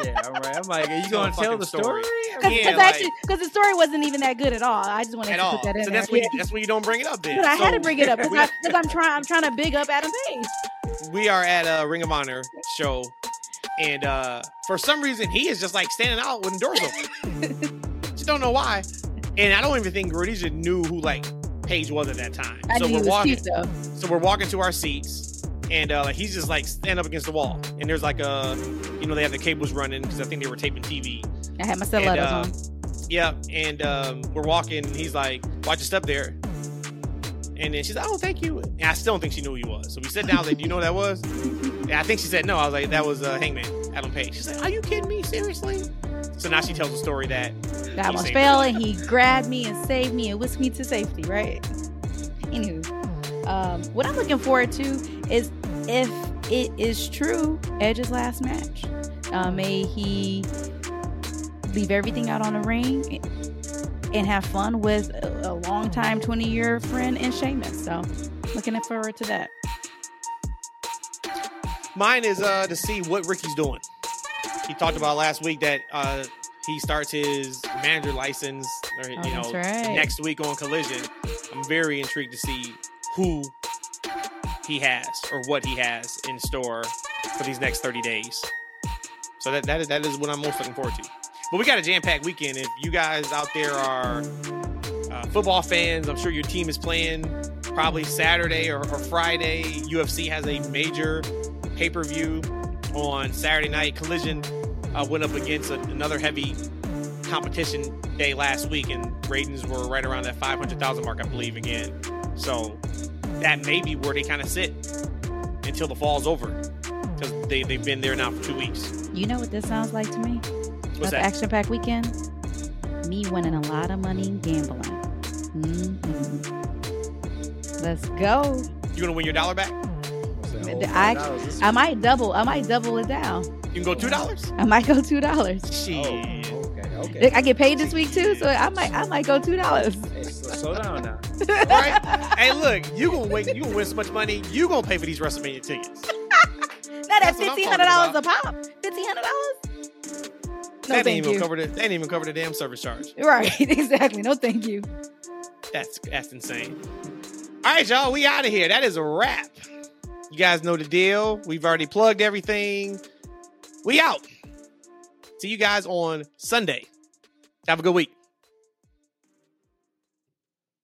Yeah, all right. I'm like, are you gonna tell the story. story? Because Yeah, like- actually, because the story wasn't even that good at all. I just wanted to all. put that in So there. that's when you, that's when you don't bring it up. Then But I had to bring it up because I'm trying. I'm trying to big up Adam Page. we are at a Ring of Honor show, and uh for some reason he is just like standing out with the doors open. just don't know why. And I don't even think Rhodesia knew who like Page was at that time. I so we're walking. cute. So we're walking to our seats, and uh, like he's just like stand up against the wall, and there's like a, you know, they have the cables running because I think they were taping TV. I had my stilettos uh, on. Yeah, and um, we're walking. And he's like, "Watch your step there." And then she's like, "Oh, thank you." And I still don't think she knew who he was. So we sit down. Like, "Do you know who that was?" And I think she said no. I was like, "That was uh, Hangman Adam Page." She's like, "Are you kidding me? Seriously?" So now she tells the story that I almost saved fell, and he grabbed me and saved me and whisked me to safety. Right. Anywho, um, what I'm looking forward to is if it is true, Edge's last match. Uh, may he leave everything out on the ring and have fun with a, a longtime 20 year friend in Sheamus. So, looking forward to that. Mine is uh to see what Ricky's doing. He talked about last week that uh he starts his manager license or, you Oh, know right. next week on Collision. I'm very intrigued to see who he has or what he has in store for these next 30 days. So that that is, that is what I'm most looking forward to. But we got a jam-packed weekend. If you guys out there are uh, football fans, I'm sure your team is playing probably Saturday or, or Friday. UFC has a major pay-per-view on Saturday night. Collision uh, went up against a, another heavy competition day last week, and ratings were right around that 500,000 mark, I believe, again. So that may be where they kind of sit until the fall's over, because they they've been there now for two weeks. You know what this sounds like to me? What's the that? action Pack weekend? Me winning a lot of money gambling. hmm Let's go. You gonna win your dollar back? I, I might double. I might double it down. You can go two dollars. I might go two dollars. Shit. Oh, okay. Okay. I get paid this week too, so I might I might go two dollars. Hey, slow, slow down now. right? hey, look, you gonna win. You gonna win so much money. You gonna pay for these WrestleMania tickets. Not at That's fifteen hundred dollars a pop. Fifteen hundred dollars. No, that thank ain't even you. cover the. That ain't even cover the damn service charge. Right, exactly. No, thank you. That's that's insane. All right, y'all, we out of here. That is a wrap. You guys know the deal. We've already plugged everything. We out. See you guys on Sunday. Have a good week.